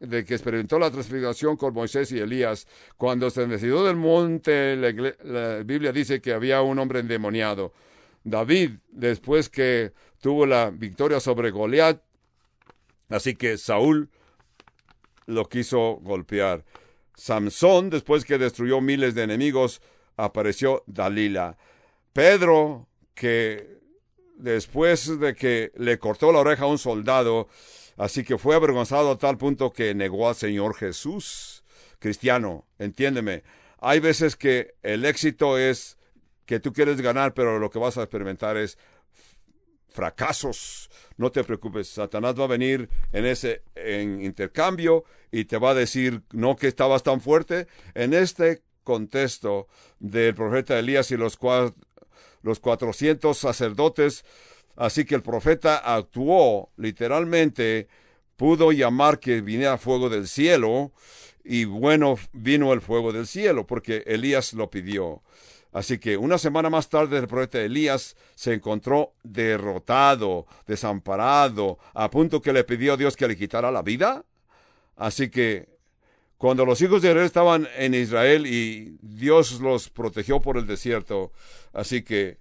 de que experimentó la transfiguración con Moisés y Elías, cuando se decidió del monte, la, la, Biblia dice que había un hombre endemoniado. David, después que tuvo la victoria sobre Goliat, Así que Saúl lo quiso golpear. Samson, después que destruyó miles de enemigos, apareció Dalila. Pedro, que después de que le cortó la oreja a un soldado, así que fue avergonzado a tal punto que negó al Señor Jesús. Cristiano, entiéndeme, hay veces que el éxito es que tú quieres ganar, pero lo que vas a experimentar es fracasos. No te preocupes, Satanás va a venir en ese en intercambio y te va a decir no que estabas tan fuerte. En este contexto del profeta Elías y los, los 400 sacerdotes, así que el profeta actuó literalmente, pudo llamar que viniera fuego del cielo y bueno, vino el fuego del cielo porque Elías lo pidió. Así que una semana más tarde el profeta Elías se encontró derrotado, desamparado, a punto que le pidió a Dios que le quitara la vida. Así que cuando los hijos de Israel estaban en Israel y Dios los protegió por el desierto, así que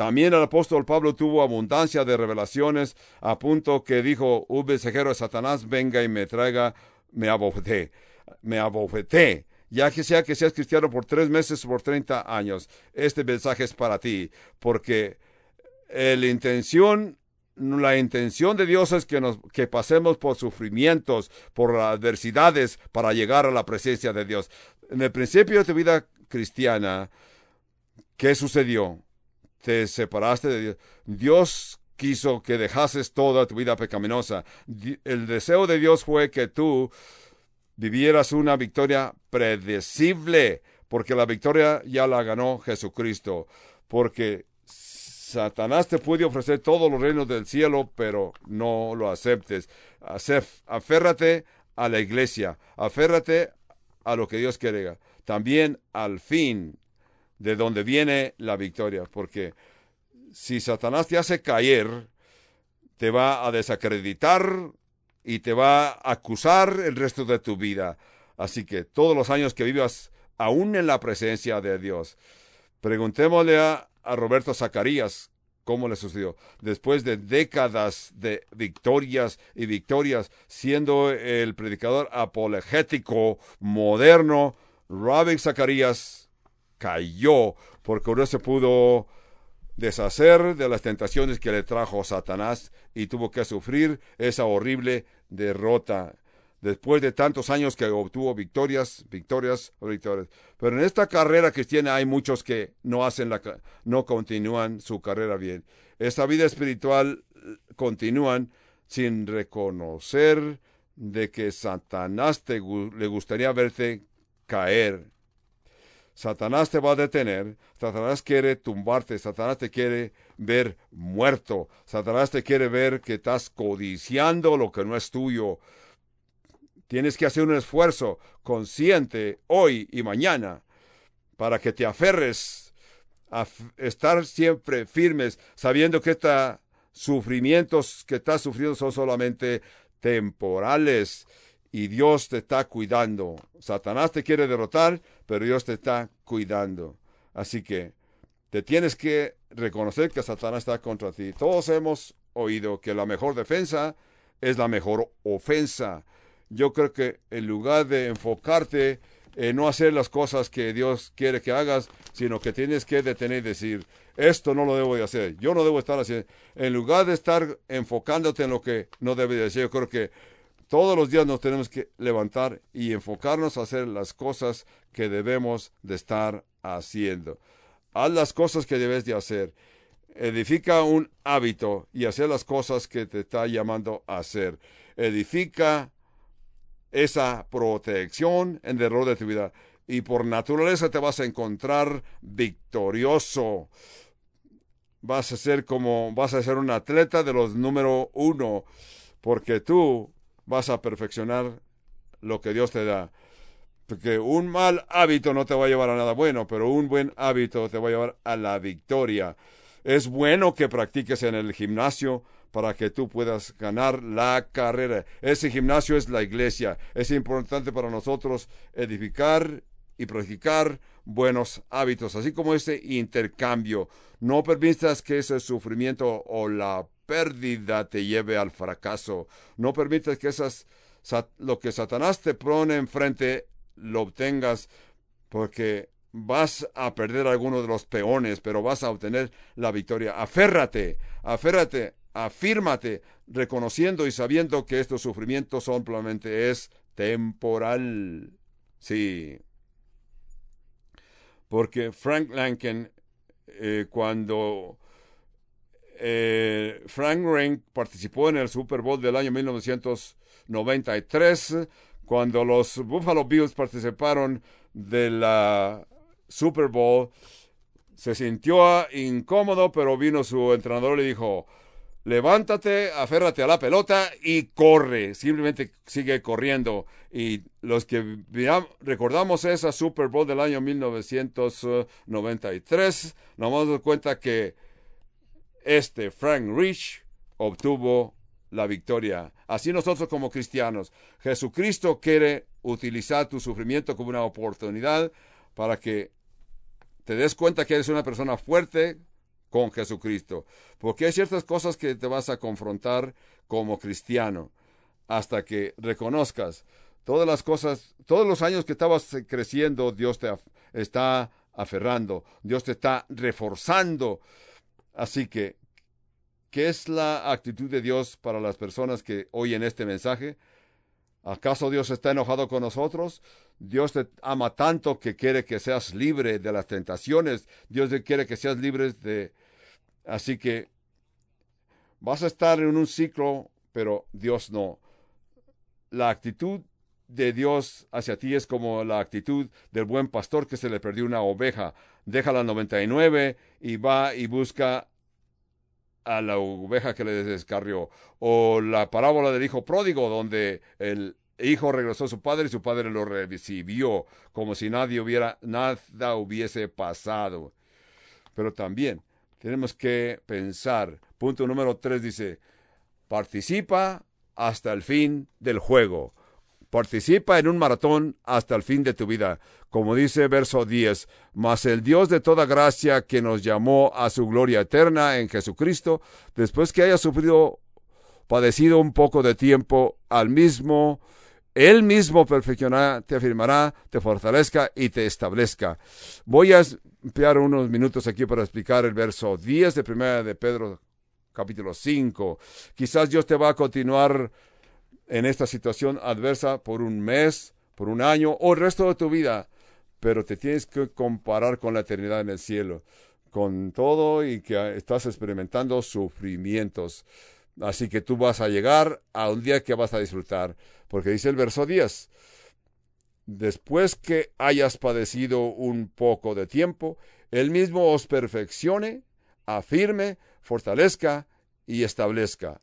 también el apóstol Pablo tuvo abundancia de revelaciones, a punto que dijo, un mensajero de Satanás venga y me traiga, me abofeté, me abofeté ya que sea que seas cristiano por tres meses o por treinta años, este mensaje es para ti, porque la intención de Dios es que pasemos por sufrimientos, por adversidades para llegar a la presencia de Dios. En el principio de tu vida cristiana, ¿qué sucedió? Te separaste de Dios. Dios quiso que dejases toda tu vida pecaminosa. El deseo de Dios fue que tú vivieras una victoria predecible, porque la victoria ya la ganó Jesucristo, porque Satanás te puede ofrecer todos los reinos del cielo, pero no lo aceptes. Aférrate a la iglesia, aférrate a lo que Dios quiere, también al fin de donde viene la victoria, porque si Satanás te hace caer, te va a desacreditar y te va a acusar el resto de tu vida. Así que todos los años que vivas aún en la presencia de Dios, preguntémosle a, Roberto Zacarías cómo le sucedió. Después de décadas de victorias y victorias, siendo el predicador apologético moderno, Robert Zacarías cayó porque no se pudo deshacer de las tentaciones que le trajo Satanás y tuvo que sufrir esa horrible derrota después de tantos años que obtuvo victorias, victorias, victorias. Pero en esta carrera cristiana hay muchos que no hacen la, no continúan su carrera bien. Esta vida espiritual eh, continúan sin reconocer de que Satanás te, le gustaría verte caer. Satanás te va a detener, Satanás quiere tumbarte, Satanás te quiere ver muerto, Satanás te quiere ver que estás codiciando lo que no es tuyo, Tienes que hacer un esfuerzo consciente hoy y mañana para que te aferres a estar siempre firmes, sabiendo que estos sufrimientos que estás sufriendo son solamente temporales y Dios te está cuidando. Satanás te quiere derrotar, pero Dios te está cuidando. Así que te tienes que reconocer que Satanás está contra ti. Todos hemos oído que la mejor defensa es la mejor ofensa yo creo que en lugar de enfocarte en no hacer las cosas que Dios quiere que hagas, sino que tienes que detener y decir, esto no lo debo de hacer, yo no debo estar haciendo, en lugar de estar enfocándote en lo que no debe de hacer, yo creo que todos los días nos tenemos que levantar y enfocarnos a hacer las cosas que debemos de estar haciendo. Haz las cosas que debes de hacer. Edifica un hábito y hacer las cosas que te está llamando a hacer. Edifica esa protección en el de tu vida. Y por naturaleza te vas a encontrar victorioso. Vas a ser como, vas a ser un atleta de los número uno, porque tú vas a perfeccionar lo que Dios te da. Porque un mal hábito no te va a llevar a nada bueno, pero un buen hábito te va a llevar a la victoria. Es bueno que practiques en el gimnasio, para que tú puedas ganar la carrera. Ese gimnasio es la iglesia. Es importante para nosotros edificar y practicar buenos hábitos, así como ese intercambio. No permitas que ese sufrimiento o la pérdida te lleve al fracaso. No permitas que esas, lo que Satanás te pone enfrente lo obtengas porque vas a perder alguno de los peones, pero vas a obtener la victoria. Aférrate, aférrate afírmate reconociendo y sabiendo que estos sufrimientos simplemente es temporal. Sí. Porque Frank Lanken, eh, cuando eh, Frank Rank participó en el Super Bowl del año 1993, cuando los Buffalo Bills participaron de la Super Bowl, se sintió incómodo, pero vino su entrenador y le dijo, levántate, aférrate a la pelota y corre. Simplemente sigue corriendo. Y los que recordamos esa Super Bowl del año 1993, nos damos cuenta que este Frank Rich obtuvo la victoria. Así nosotros como cristianos, Jesucristo quiere utilizar tu sufrimiento como una oportunidad para que te des cuenta que eres una persona fuerte, con Jesucristo. Porque hay ciertas cosas que te vas a confrontar como cristiano hasta que reconozcas todas las cosas, todos los años que estabas creciendo, Dios te está aferrando, Dios te está reforzando. Así que ¿qué es la actitud de Dios para las personas que oyen este mensaje? ¿Acaso Dios está enojado con nosotros? Dios te ama tanto que quiere que seas libre de las tentaciones. Dios quiere que seas libre de... Así que vas a estar en un ciclo, pero Dios no. La actitud de Dios hacia ti es como la actitud del buen pastor que se le perdió una oveja. Deja la 99 y va y busca a la oveja que le descarrió. O la parábola del hijo pródigo, donde el hijo regresó a su padre y su padre lo recibió como si nadie hubiera, nada hubiese pasado. Pero también tenemos que pensar. Punto número tres dice, participa hasta el fin del juego. Participa en un maratón hasta el fin de tu vida. Como dice verso 10, mas el Dios de toda gracia que nos llamó a su gloria eterna en Jesucristo, después que haya sufrido, padecido un poco de tiempo, al mismo, él mismo perfeccionará, te afirmará, te fortalezca y te establezca. Voy a emplear unos minutos aquí para explicar el verso 10 de primera de Pedro capítulo 5. Quizás Dios te va a continuar en esta situación adversa por un mes, por un año o el resto de tu vida, pero te tienes que comparar con la eternidad en el cielo, con todo y que estás experimentando sufrimientos. Así que tú vas a llegar a un día que vas a disfrutar, porque dice el verso 10, después que hayas padecido un poco de tiempo, él mismo os perfeccione, afirme, fortalezca y establezca.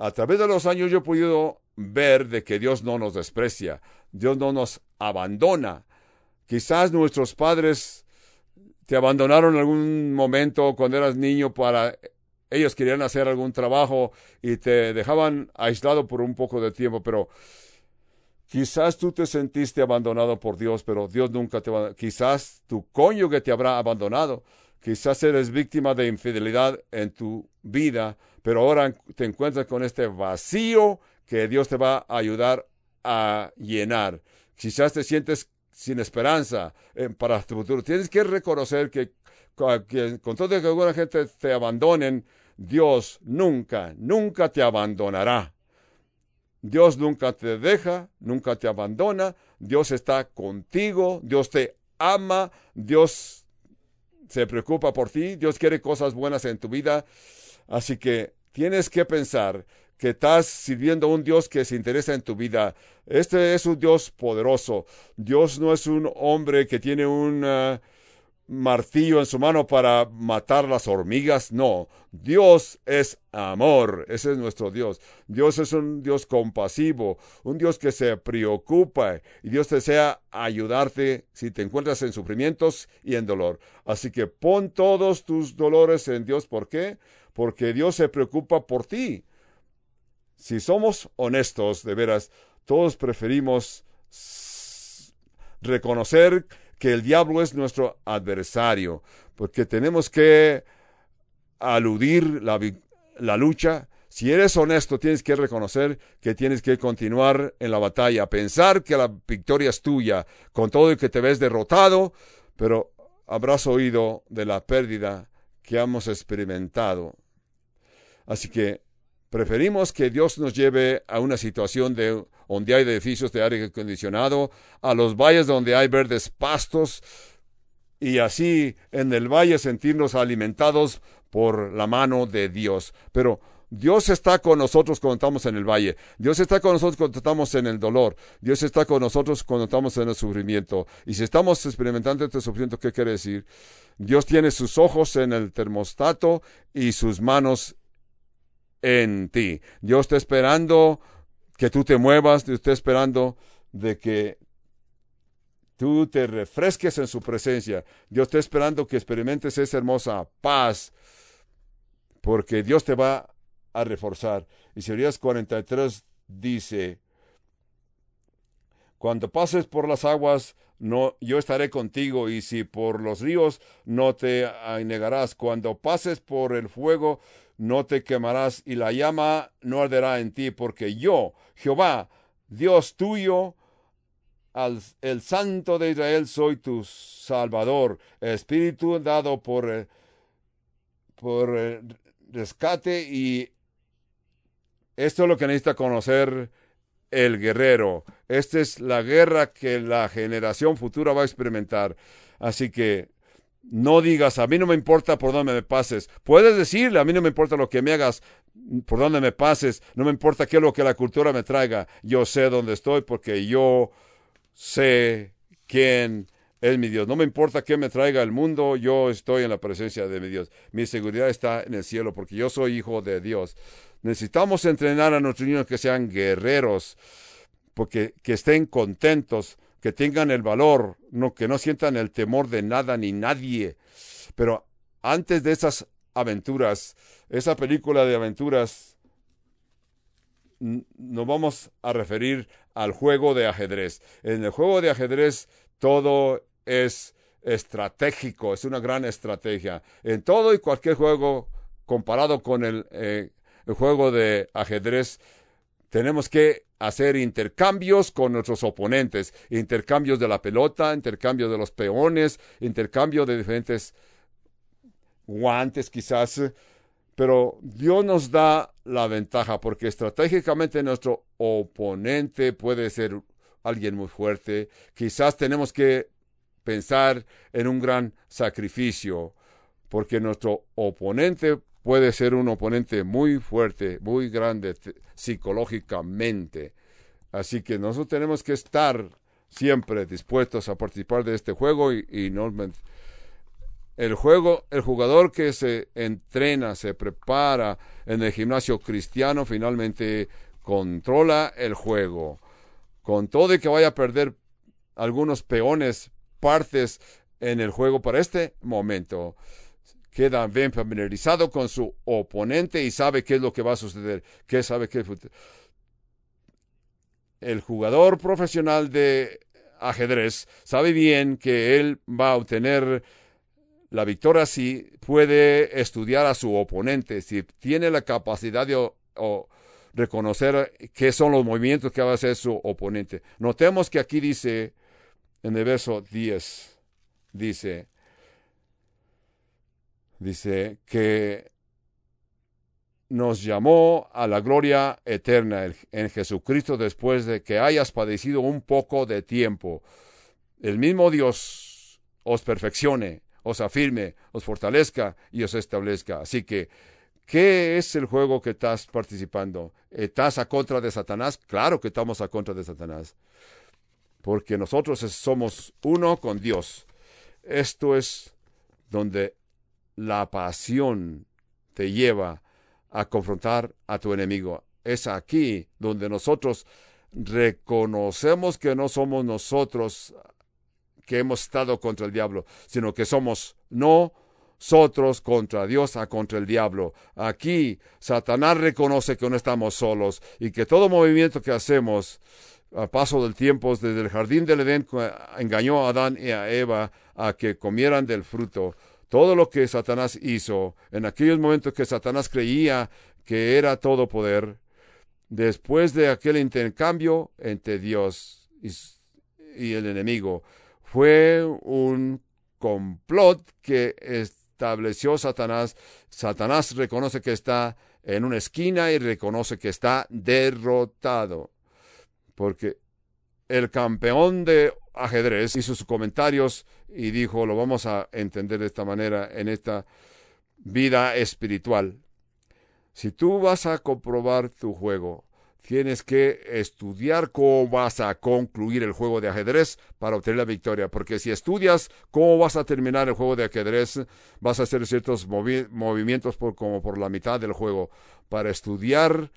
A través de los años yo he podido ver de que Dios no nos desprecia, Dios no nos abandona. Quizás nuestros padres te abandonaron en algún momento cuando eras niño para ellos querían hacer algún trabajo y te dejaban aislado por un poco de tiempo, pero quizás tú te sentiste abandonado por Dios, pero Dios nunca te abandonó. Quizás tu cónyuge te habrá abandonado, quizás eres víctima de infidelidad en tu vida, pero ahora te encuentras con este vacío que Dios te va a ayudar a llenar. Quizás te sientes sin esperanza eh, para tu futuro. Tienes que reconocer que, con todo que alguna gente te abandonen, Dios nunca, nunca te abandonará. Dios nunca te deja, nunca te abandona. Dios está contigo, Dios te ama, Dios se preocupa por ti, Dios quiere cosas buenas en tu vida. Así que tienes que pensar que estás sirviendo a un Dios que se interesa en tu vida. Este es un Dios poderoso. Dios no es un hombre que tiene un uh, martillo en su mano para matar las hormigas. No, Dios es amor. Ese es nuestro Dios. Dios es un Dios compasivo, un Dios que se preocupa y Dios desea ayudarte si te encuentras en sufrimientos y en dolor. Así que pon todos tus dolores en Dios. ¿Por qué? Porque Dios se preocupa por ti. Si somos honestos, de veras, todos preferimos reconocer que el diablo es nuestro adversario, porque tenemos que aludir la, la lucha. Si eres honesto, tienes que reconocer que tienes que continuar en la batalla, pensar que la victoria es tuya, con todo y que te ves derrotado, pero habrás oído de la pérdida que hemos experimentado. Así que preferimos que Dios nos lleve a una situación de donde hay edificios de aire acondicionado, a los valles donde hay verdes pastos, y así en el valle sentirnos alimentados por la mano de Dios. Pero Dios está con nosotros cuando estamos en el valle. Dios está con nosotros cuando estamos en el dolor. Dios está con nosotros cuando estamos en el sufrimiento. Y si estamos experimentando este sufrimiento, ¿qué quiere decir? Dios tiene sus ojos en el termostato y sus manos en ti. Dios está esperando que tú te muevas, Dios está esperando de que tú te refresques en su presencia. Dios está esperando que experimentes esa hermosa paz, porque Dios te va a reforzar. Isaías 43 dice, cuando pases por las aguas, no, yo estaré contigo, y si por los ríos, no te anegarás. Cuando pases por el fuego, no te quemarás, y la llama no arderá en ti, porque yo, Jehová, Dios tuyo, el Santo de Israel, soy tu Salvador, Espíritu dado por, por rescate y esto es lo que necesita conocer el guerrero. Esta es la guerra que la generación futura va a experimentar. Así que no digas, a mí no me importa por dónde me pases. Puedes decirle, a mí no me importa lo que me hagas, por dónde me pases, no me importa qué es lo que la cultura me traiga. Yo sé dónde estoy porque yo sé quién es mi Dios. No me importa qué me traiga el mundo, yo estoy en la presencia de mi Dios. Mi seguridad está en el cielo porque yo soy hijo de Dios. Necesitamos entrenar a nuestros niños que sean guerreros, porque que estén contentos, que tengan el valor, que no sientan el temor de nada ni nadie. Pero antes de esas aventuras, esa película de aventuras, nos vamos a referir al juego de ajedrez. En el juego de ajedrez todo es estratégico, es una gran estrategia. En todo y cualquier juego comparado con el, eh, el juego de ajedrez, tenemos que hacer intercambios con nuestros oponentes, intercambios de la pelota, intercambios de los peones, intercambio de diferentes guantes quizás, pero Dios nos da la ventaja porque estratégicamente nuestro oponente puede ser alguien muy fuerte, quizás tenemos que pensar en un gran sacrificio, porque nuestro oponente puede ser un oponente muy fuerte, muy grande psicológicamente. Así que nosotros tenemos que estar siempre dispuestos a participar de este juego y, no el juego, el jugador que se entrena, se prepara en el gimnasio cristiano, finalmente controla el juego. Con todo y que vaya a perder algunos peones, partes en el juego para este momento queda bien familiarizado con su oponente y sabe qué es lo que va a suceder, sabe qué el jugador profesional de ajedrez sabe bien que él va a obtener la victoria si puede estudiar a su oponente, si tiene la capacidad de reconocer qué son los movimientos que va a hacer su oponente. Notemos que aquí dice, en el verso 10, dice, dice que nos llamó a la gloria eterna en Jesucristo después de que hayas padecido un poco de tiempo. El mismo Dios os perfeccione, os afirme, os fortalezca y os establezca. Así que, ¿qué es el juego que estás participando? ¿Estás a contra de Satanás? Claro que estamos a contra de Satanás. Porque nosotros somos uno con Dios. Esto es donde la pasión te lleva a confrontar a tu enemigo. Es aquí donde nosotros reconocemos que no somos nosotros que hemos estado contra el diablo, sino que somos nosotros contra Dios a contra el diablo. Aquí Satanás reconoce que no estamos solos y que todo movimiento que hacemos a paso del tiempo desde el jardín del Edén engañó a Adán y a Eva a que comieran del fruto todo lo que Satanás hizo, en aquellos momentos que Satanás creía que era todo poder, después de aquel intercambio entre Dios y, el enemigo, fue un complot que estableció Satanás. Satanás reconoce que está en una esquina y reconoce que está derrotado. Porque el campeón de ajedrez hizo sus comentarios y dijo, lo vamos a entender de esta manera en esta vida espiritual. Si tú vas a comprobar tu juego, tienes que estudiar cómo vas a concluir el juego de ajedrez para obtener la victoria. Porque si estudias cómo vas a terminar el juego de ajedrez, vas a hacer ciertos movimientos como por la mitad del juego. Para estudiar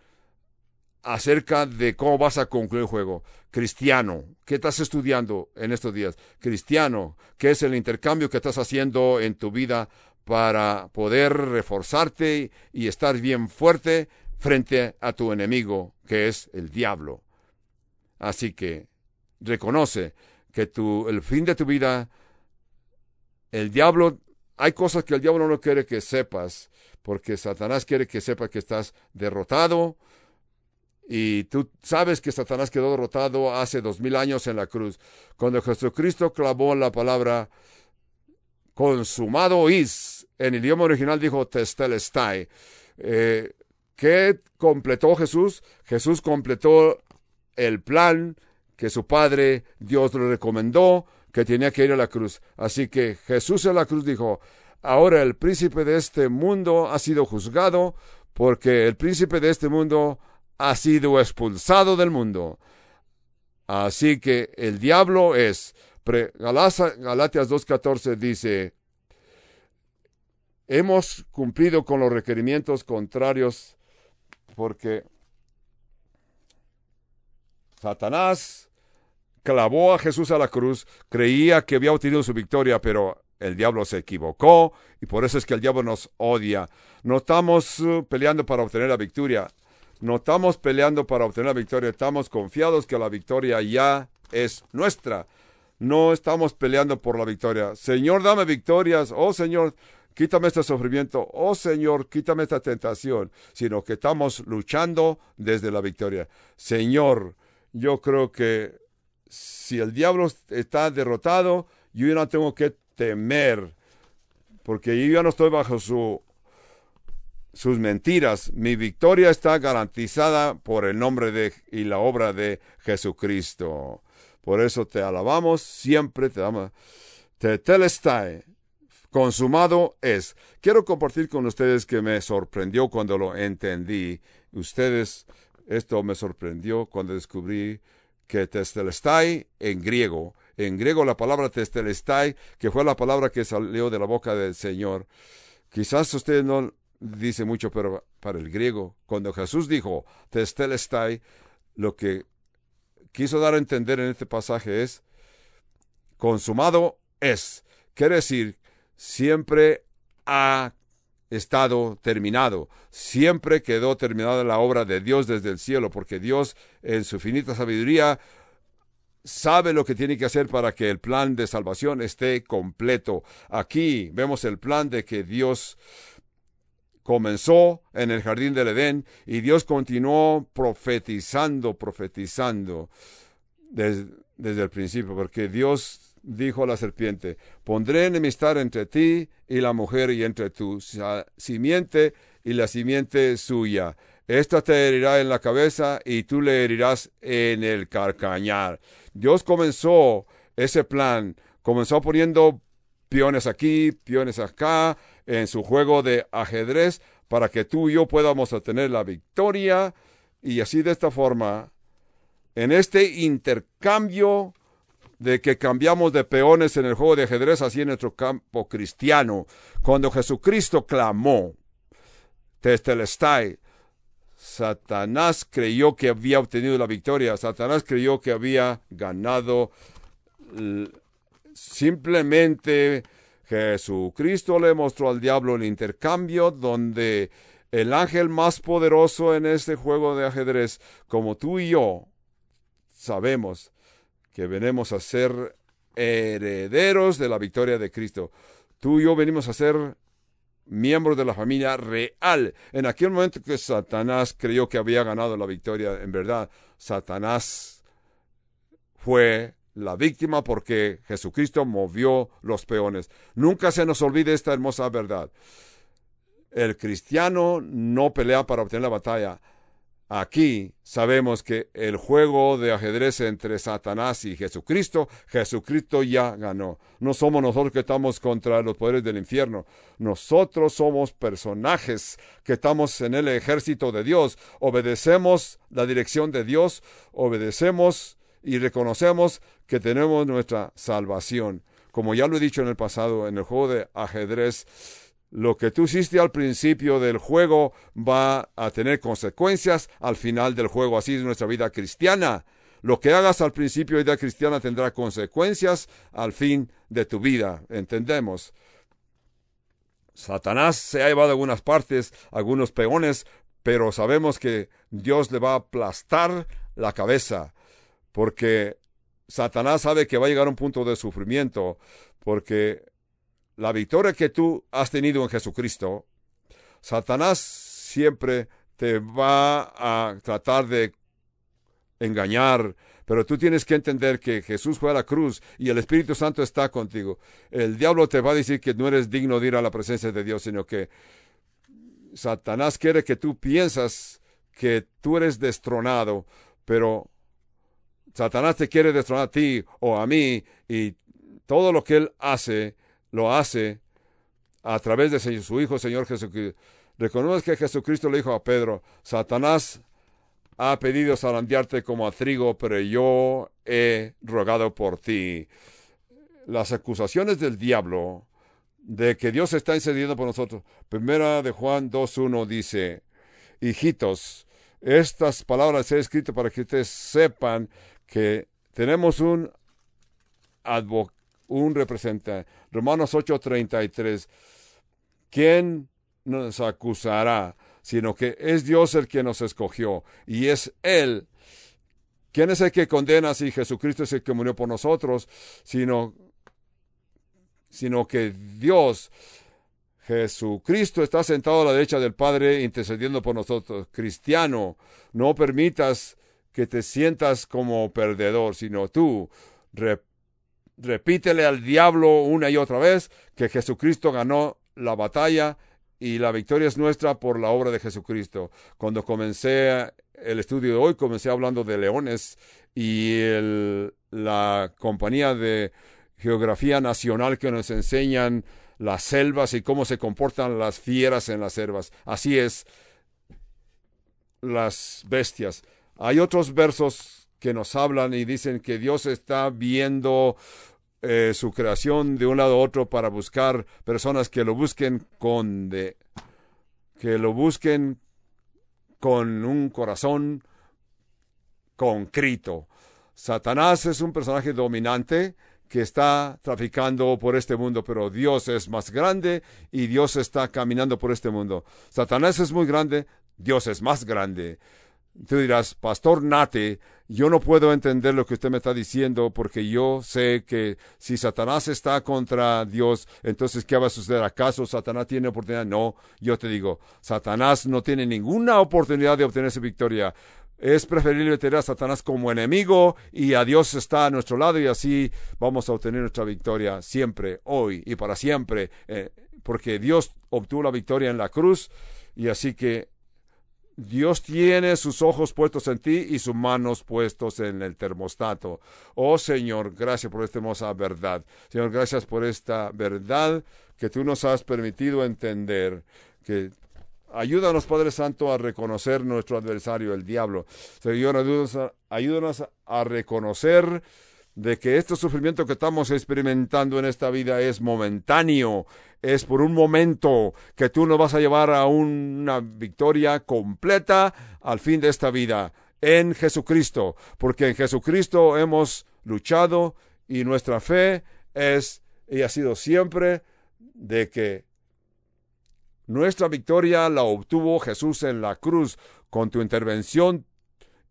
acerca de cómo vas a concluir el juego. Cristiano, ¿qué estás estudiando en estos días? Cristiano, ¿qué es el intercambio que estás haciendo en tu vida para poder reforzarte y estar bien fuerte frente a tu enemigo, que es el diablo? Así que reconoce que tu, el fin de tu vida, el diablo, hay cosas que el diablo no quiere que sepas, porque Satanás quiere que sepas que estás derrotado, y tú sabes que Satanás quedó derrotado hace dos mil años en la cruz. Cuando Jesucristo clavó la palabra consumado is, en el idioma original dijo testelestai. Eh, ¿Qué completó Jesús? Jesús completó el plan que su Padre Dios le recomendó, que tenía que ir a la cruz. Así que Jesús en la cruz dijo, ahora el príncipe de este mundo ha sido juzgado porque el príncipe de este mundo ha sido expulsado del mundo. Así que el diablo es, Galatias 2.14 dice, hemos cumplido con los requerimientos contrarios porque Satanás clavó a Jesús a la cruz, creía que había obtenido su victoria, pero el diablo se equivocó y por eso es que el diablo nos odia. No estamos uh, peleando para obtener la victoria, no estamos peleando para obtener la victoria, estamos confiados que la victoria ya es nuestra. No estamos peleando por la victoria. Señor, dame victorias. Oh Señor, quítame este sufrimiento, oh Señor, quítame esta tentación, sino que estamos luchando desde la victoria. Señor, yo creo que si el diablo está derrotado, yo ya no tengo que temer, porque yo ya no estoy bajo su, sus mentiras. Mi victoria está garantizada por el nombre de y la obra de Jesucristo. Por eso te alabamos, siempre te damos. Te telestai, consumado es. Quiero compartir con ustedes que me sorprendió cuando lo entendí. Ustedes, esto me sorprendió cuando descubrí que testelestai en griego, en griego la palabra testelestai, que fue la palabra que salió de la boca del Señor. Quizás ustedes no dice mucho, pero para el griego, cuando Jesús dijo testelestai, lo que quiso dar a entender en este pasaje es consumado es. Quiere decir siempre ha estado terminado. Siempre quedó terminada la obra de Dios desde el cielo, porque Dios en su finita sabiduría sabe lo que tiene que hacer para que el plan de salvación esté completo. Aquí vemos el plan de que Dios comenzó en el jardín del Edén y Dios continuó profetizando, profetizando desde, el principio, porque Dios dijo la serpiente, pondré enemistad entre ti y la mujer y entre tu simiente y la simiente suya. Esta te herirá en la cabeza y tú le herirás en el carcañar. Dios comenzó ese plan, comenzó poniendo peones aquí, peones acá, en su juego de ajedrez, para que tú y yo podamos obtener la victoria, y así de esta forma, en este intercambio de que cambiamos de peones en el juego de ajedrez así en nuestro campo cristiano. Cuando Jesucristo clamó, Testelestai, Satanás creyó que había obtenido la victoria, Satanás creyó que había ganado. Simplemente Jesucristo le mostró al diablo el intercambio donde el ángel más poderoso en este juego de ajedrez, como tú y yo, sabemos, que venimos a ser herederos de la victoria de Cristo. Tú y yo venimos a ser miembros de la familia real. En aquel momento que Satanás creyó que había ganado la victoria, en verdad, Satanás fue la víctima porque Jesucristo movió los peones. Nunca se nos olvide esta hermosa verdad. El cristiano no pelea para obtener la batalla. Aquí sabemos que el juego de ajedrez entre Satanás y Jesucristo, Jesucristo ya ganó. No somos nosotros que estamos contra los poderes del infierno. Nosotros somos personajes que estamos en el ejército de Dios. Obedecemos la dirección de Dios, obedecemos y reconocemos que tenemos nuestra salvación. Como ya lo he dicho en el pasado, en el juego de ajedrez, lo que tú hiciste al principio del juego va a tener consecuencias al final del juego. Así es nuestra vida cristiana. Lo que hagas al principio de vida cristiana tendrá consecuencias al fin de tu vida. Entendemos. Satanás se ha llevado algunas partes, algunos peones, pero sabemos que Dios le va a aplastar la cabeza, porque Satanás sabe que va a llegar a un punto de sufrimiento, porque la victoria que tú has tenido en Jesucristo, Satanás siempre te va a tratar de engañar, pero tú tienes que entender que Jesús fue a la cruz y el Espíritu Santo está contigo. El diablo te va a decir que no eres digno de ir a la presencia de Dios, sino que Satanás quiere que tú piensas que tú eres destronado, pero Satanás te quiere destronar a ti o a mí y todo lo que él hace, lo hace a través de su Hijo, Señor Jesucristo. Reconoce que Jesucristo le dijo a Pedro, Satanás ha pedido zarandearte como a trigo, pero yo he rogado por ti. Las acusaciones del diablo de que Dios está incediendo por nosotros. Primera de Juan 2.1 dice, hijitos, estas palabras he escrito para que ustedes sepan que tenemos un un representante. Romanos 8:33. ¿Quién nos acusará? Sino que es Dios el que nos escogió y es Él. ¿Quién es el que condena si Jesucristo es el que murió por nosotros? Sino, sino que Dios, Jesucristo está sentado a la derecha del Padre intercediendo por nosotros. Cristiano, no permitas que te sientas como perdedor, sino tú repítele al diablo una y otra vez que Jesucristo ganó la batalla y la victoria es nuestra por la obra de Jesucristo. Cuando comencé el estudio de hoy, comencé hablando de leones y la compañía de geografía nacional que nos enseñan las selvas y cómo se comportan las fieras en las selvas. Así es, las bestias. Hay otros versos que nos hablan y dicen que Dios está viendo eh, su creación de un lado a otro para buscar personas que lo busquen con de, que lo busquen con un corazón concreto. Satanás es un personaje dominante que está traficando por este mundo, pero Dios es más grande y Dios está caminando por este mundo. Satanás es muy grande, Dios es más grande. Tú dirás, Pastor Nate, yo no puedo entender lo que usted me está diciendo porque yo sé que si Satanás está contra Dios, entonces ¿qué va a suceder? ¿Acaso Satanás tiene oportunidad? No, yo te digo, Satanás no tiene ninguna oportunidad de obtener su victoria. Es preferible tener a Satanás como enemigo y a Dios está a nuestro lado y así vamos a obtener nuestra victoria siempre, hoy y para siempre, eh, porque Dios obtuvo la victoria en la cruz y así que Dios tiene sus ojos puestos en ti y sus manos puestos en el termostato. Oh Señor, gracias por esta hermosa verdad. Señor, gracias por esta verdad que tú nos has permitido entender. Que ayúdanos, Padre Santo, a reconocer nuestro adversario, el diablo. Señor, ayúdanos ayúdanos a reconocer de que este sufrimiento que estamos experimentando en esta vida es momentáneo, es por un momento que tú nos vas a llevar a una victoria completa al fin de esta vida en Jesucristo, porque en Jesucristo hemos luchado y nuestra fe es y ha sido siempre de que nuestra victoria la obtuvo Jesús en la cruz con tu intervención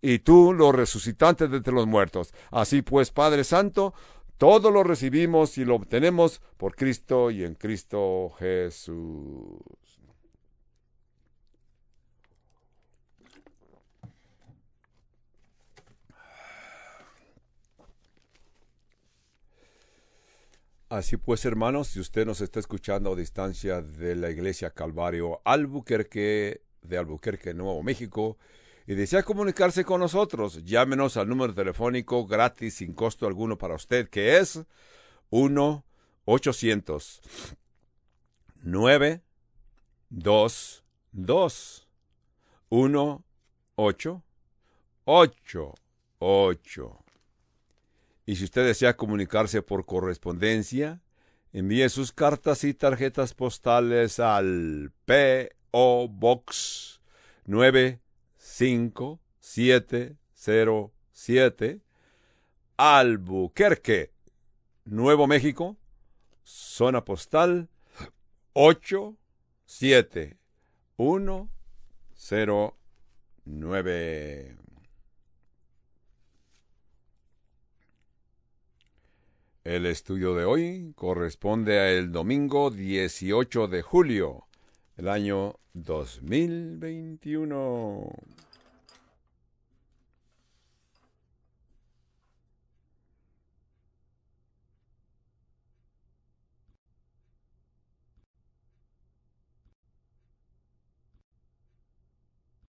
y tú lo resucitantes de entre los muertos. Así pues, Padre Santo, todo lo recibimos y lo obtenemos por Cristo y en Cristo Jesús. Así pues, hermanos, si usted nos está escuchando a distancia de la iglesia Calvario Albuquerque, de Albuquerque, Nuevo México, y desea comunicarse con nosotros, llámenos al número telefónico gratis sin costo alguno para usted, que es 1 800 9 2 2 1 8 8 8 y si usted desea comunicarse por correspondencia, envíe sus cartas y tarjetas postales al P.O. Box 9 5707 Albuquerque, Nuevo México, zona postal 87109. El estudio de hoy corresponde a el domingo 18 de julio, el año 2021.